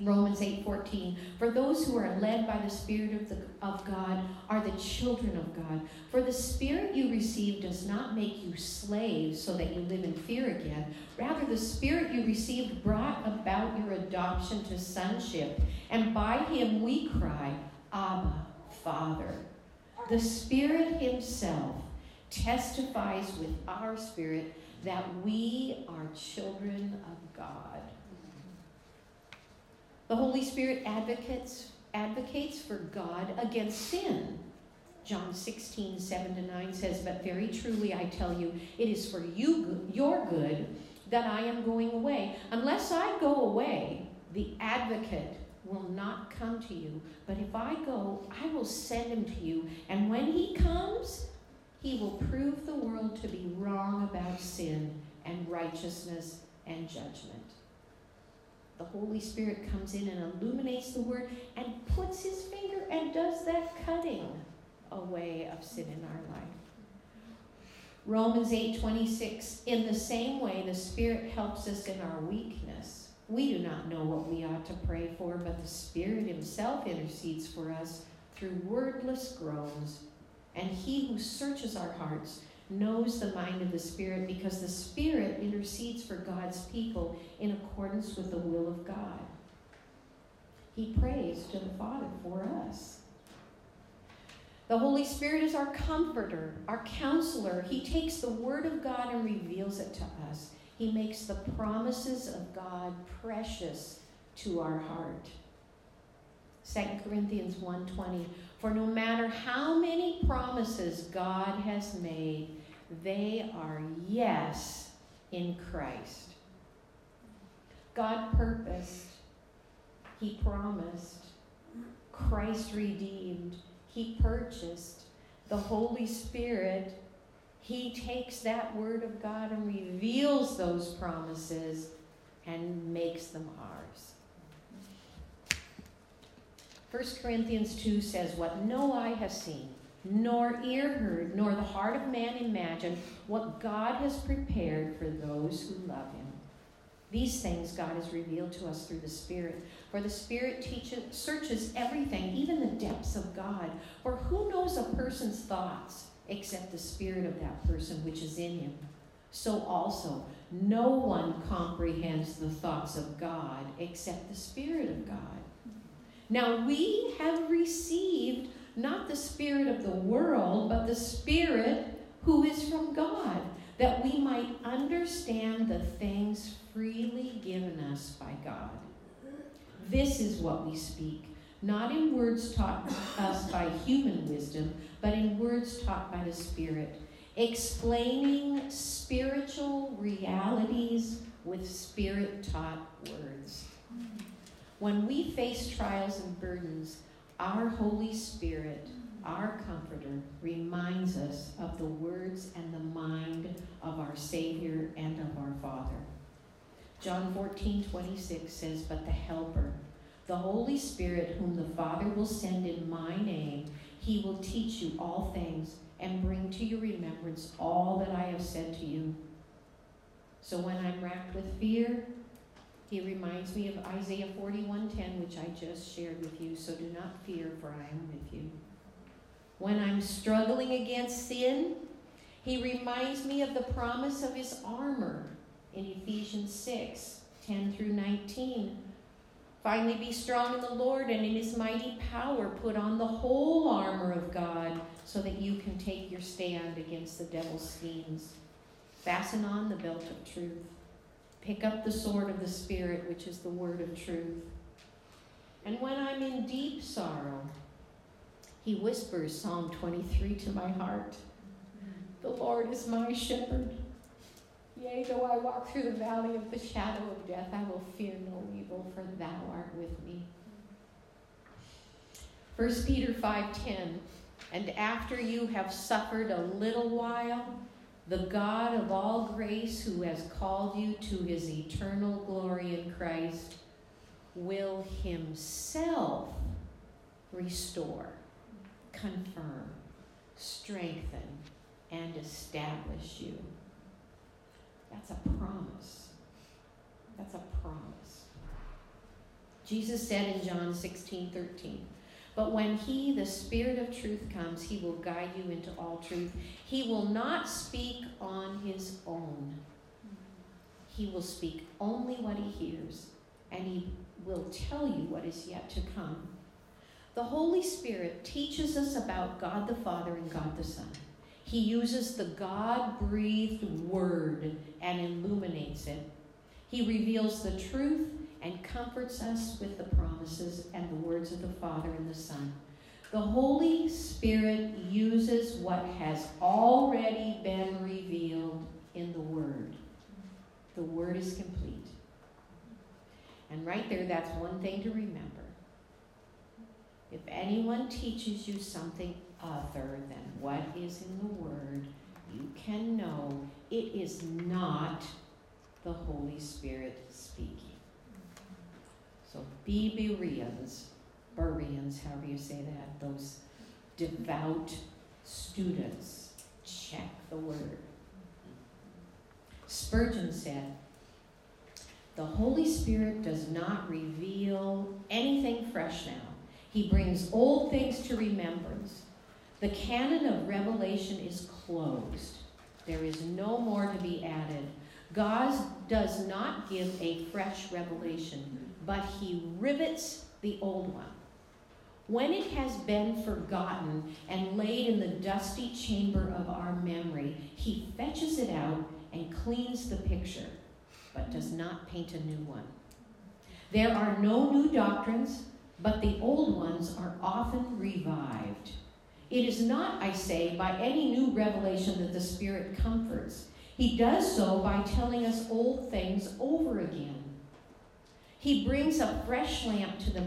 Romans 8:14 For those who are led by the spirit of, the, of God are the children of God. For the spirit you received does not make you slaves so that you live in fear again. Rather the spirit you received brought about your adoption to sonship and by him we cry Abba Father. The spirit himself testifies with our spirit that we are children of God the Holy Spirit advocates, advocates for God against sin. John 16, 7 to 9 says, But very truly I tell you, it is for you, your good that I am going away. Unless I go away, the advocate will not come to you. But if I go, I will send him to you. And when he comes, he will prove the world to be wrong about sin and righteousness and judgment the Holy Spirit comes in and illuminates the Word and puts his finger and does that cutting away of sin in our life. Romans 8:26 In the same way the Spirit helps us in our weakness. We do not know what we ought to pray for, but the Spirit himself intercedes for us through wordless groans. And he who searches our hearts knows the mind of the Spirit because the Spirit intercedes for God's people in accordance with the will of God. He prays to the Father for us. The Holy Spirit is our comforter, our counselor. He takes the Word of God and reveals it to us. He makes the promises of God precious to our heart. 2 Corinthians 1:20 For no matter how many promises God has made, they are yes in Christ. God purposed, He promised, Christ redeemed, He purchased, the Holy Spirit. He takes that word of God and reveals those promises and makes them ours. 1 Corinthians 2 says, What no eye has seen, nor ear heard, nor the heart of man imagined what God has prepared for those who love him. These things God has revealed to us through the Spirit. For the Spirit teaches, searches everything, even the depths of God. For who knows a person's thoughts except the Spirit of that person which is in him? So also, no one comprehends the thoughts of God except the Spirit of God. Now we have received not the spirit of the world, but the spirit who is from God, that we might understand the things freely given us by God. This is what we speak, not in words taught us by human wisdom, but in words taught by the Spirit, explaining spiritual realities with spirit taught words. When we face trials and burdens, our Holy Spirit, our Comforter, reminds us of the words and the mind of our Savior and of our Father. John 14, 26 says, But the Helper, the Holy Spirit, whom the Father will send in my name, he will teach you all things and bring to your remembrance all that I have said to you. So when I'm racked with fear, he reminds me of Isaiah 41:10, which I just shared with you. So do not fear, for I am with you. When I'm struggling against sin, he reminds me of the promise of his armor in Ephesians 6 10 through 19. Finally, be strong in the Lord and in his mighty power. Put on the whole armor of God so that you can take your stand against the devil's schemes. Fasten on the belt of truth. Pick up the sword of the Spirit, which is the word of truth. And when I'm in deep sorrow, he whispers Psalm 23 to my heart The Lord is my shepherd. Yea, though I walk through the valley of the shadow of death, I will fear no evil, for thou art with me. 1 Peter 5:10 And after you have suffered a little while, the God of all grace, who has called you to his eternal glory in Christ, will himself restore, confirm, strengthen, and establish you. That's a promise. That's a promise. Jesus said in John 16 13, but when he, the Spirit of truth, comes, he will guide you into all truth. He will not speak on his own. He will speak only what he hears, and he will tell you what is yet to come. The Holy Spirit teaches us about God the Father and God the Son. He uses the God breathed word and illuminates it. He reveals the truth and comforts us with the promises and the words of the Father and the Son. The Holy Spirit uses what has already been revealed in the Word. The Word is complete. And right there, that's one thing to remember. If anyone teaches you something other than what is in the Word, you can know it is not the Holy Spirit speaking. So be Bereans, Bereans, however you say that, those devout students. Check the Word. Spurgeon said, the Holy Spirit does not reveal anything fresh now. He brings old things to remembrance. The canon of revelation is closed. There is no more to be added. God does not give a fresh revelation, but he rivets the old one. When it has been forgotten and laid in the dusty chamber of our memory, he fetches it out and cleans the picture, but does not paint a new one. There are no new doctrines, but the old ones are often revived. It is not, I say, by any new revelation that the Spirit comforts. He does so by telling us old things over again. He brings a fresh lamp to, the,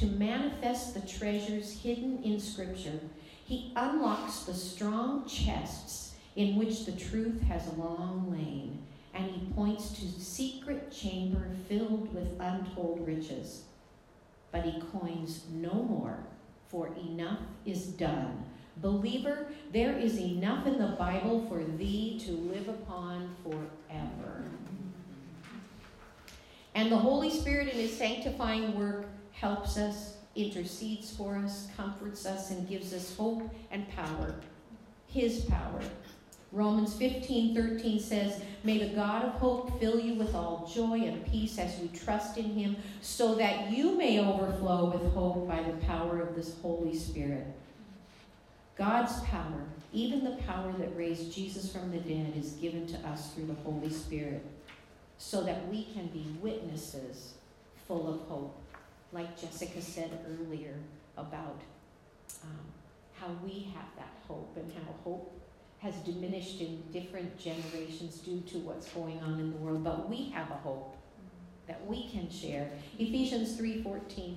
to manifest the treasures hidden in Scripture. He unlocks the strong chests in which the truth has long lain, and he points to secret chamber filled with untold riches. But he coins no more, for enough is done. Believer, there is enough in the Bible for thee to live upon forever. And the Holy Spirit, in his sanctifying work, helps us, intercedes for us, comforts us, and gives us hope and power. His power. Romans 15 13 says, May the God of hope fill you with all joy and peace as you trust in him, so that you may overflow with hope by the power of this Holy Spirit. God's power, even the power that raised Jesus from the dead, is given to us through the Holy Spirit so that we can be witnesses full of hope. like Jessica said earlier about um, how we have that hope and how hope has diminished in different generations due to what's going on in the world, but we have a hope that we can share. Ephesians 3:14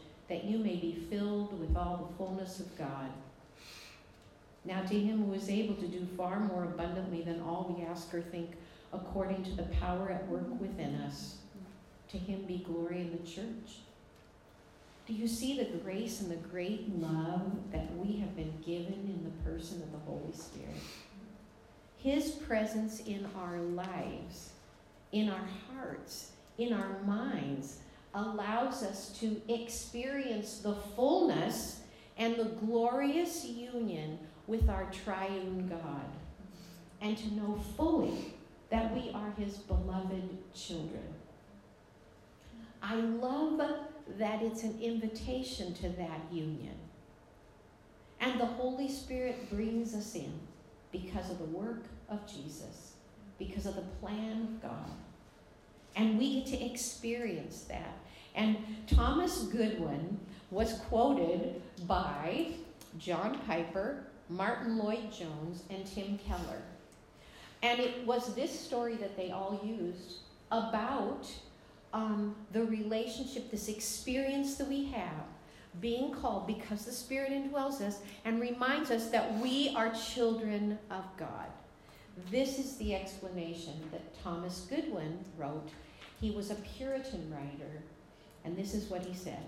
that you may be filled with all the fullness of God. Now, to him who is able to do far more abundantly than all we ask or think, according to the power at work within us, to him be glory in the church. Do you see the grace and the great love that we have been given in the person of the Holy Spirit? His presence in our lives, in our hearts, in our minds, allows us to experience the fullness and the glorious union with our triune God and to know fully that we are his beloved children. I love that it's an invitation to that union. And the Holy Spirit brings us in because of the work of Jesus, because of the plan of God. And we get to experience that. And Thomas Goodwin was quoted by John Piper, Martyn Lloyd-Jones, and Tim Keller. And it was this story that they all used about um, the relationship, this experience that we have being called because the Spirit indwells us and reminds us that we are children of God. This is the explanation that Thomas Goodwin wrote. He was a Puritan writer and this is what he said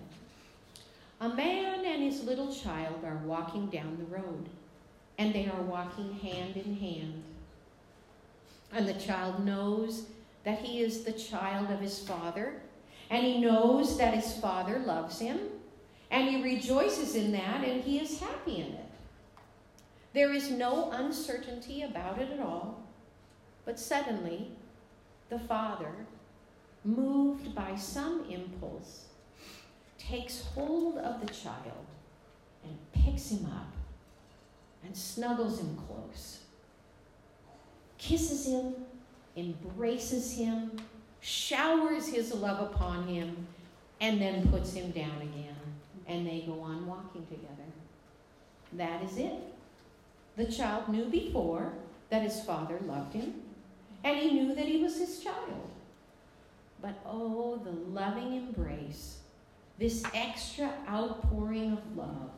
A man and his little child are walking down the road, and they are walking hand in hand. And the child knows that he is the child of his father, and he knows that his father loves him, and he rejoices in that, and he is happy in it. There is no uncertainty about it at all, but suddenly the father moved by some impulse, takes hold of the child and picks him up and snuggles him close, kisses him, embraces him, showers his love upon him, and then puts him down again. And they go on walking together. That is it. The child knew before that his father loved him, and he knew that he was his child. But oh, the loving embrace, this extra outpouring of love,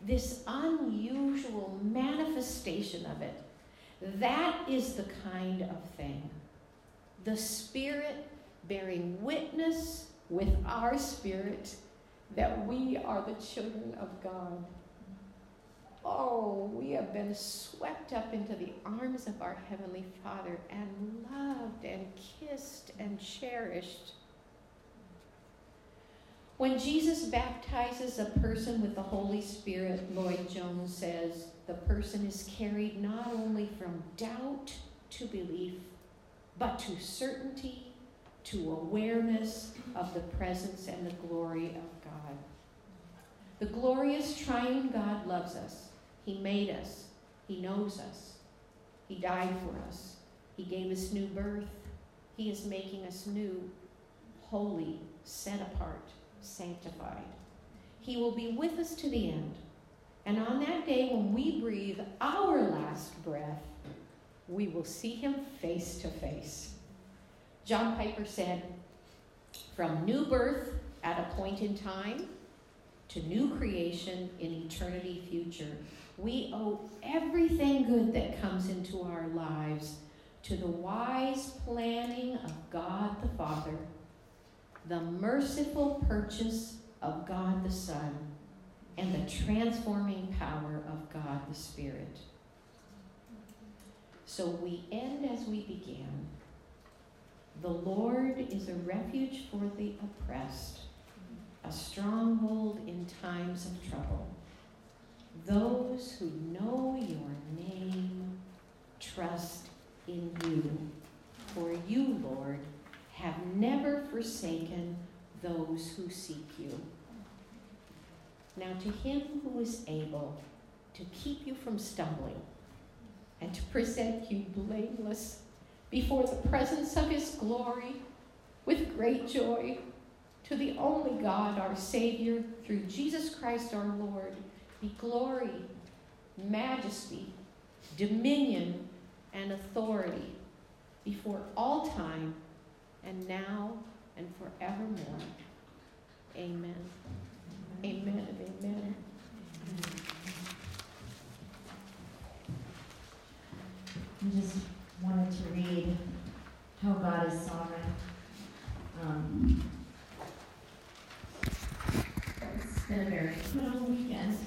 this unusual manifestation of it, that is the kind of thing. The Spirit bearing witness with our spirit that we are the children of God. Oh, we have been swept up into the arms of our Heavenly Father and loved and kissed and cherished. When Jesus baptizes a person with the Holy Spirit, Lloyd-Jones says, the person is carried not only from doubt to belief, but to certainty, to awareness of the presence and the glory of God. The glorious triune God loves us. He made us. He knows us. He died for us. He gave us new birth. He is making us new, holy, set apart, sanctified. He will be with us to the end. And on that day, when we breathe our last breath, we will see him face to face. John Piper said, From new birth at a point in time to new creation in eternity future, we owe everything good that comes into our lives to the wise planning of God the Father, the merciful purchase of God the Son, and the transforming power of God the Spirit. So we end as we began. The Lord is a refuge for the oppressed, a stronghold in times of trouble. Those who know your name trust in you. For you, Lord, have never forsaken those who seek you. Now, to him who is able to keep you from stumbling and to present you blameless before the presence of his glory with great joy, to the only God, our Savior, through Jesus Christ our Lord, be glory, majesty, dominion, and authority before all time and now and forevermore. Amen. Amen amen. I just wanted to read how God is sovereign. Um, it's been a very phenomenal weekend.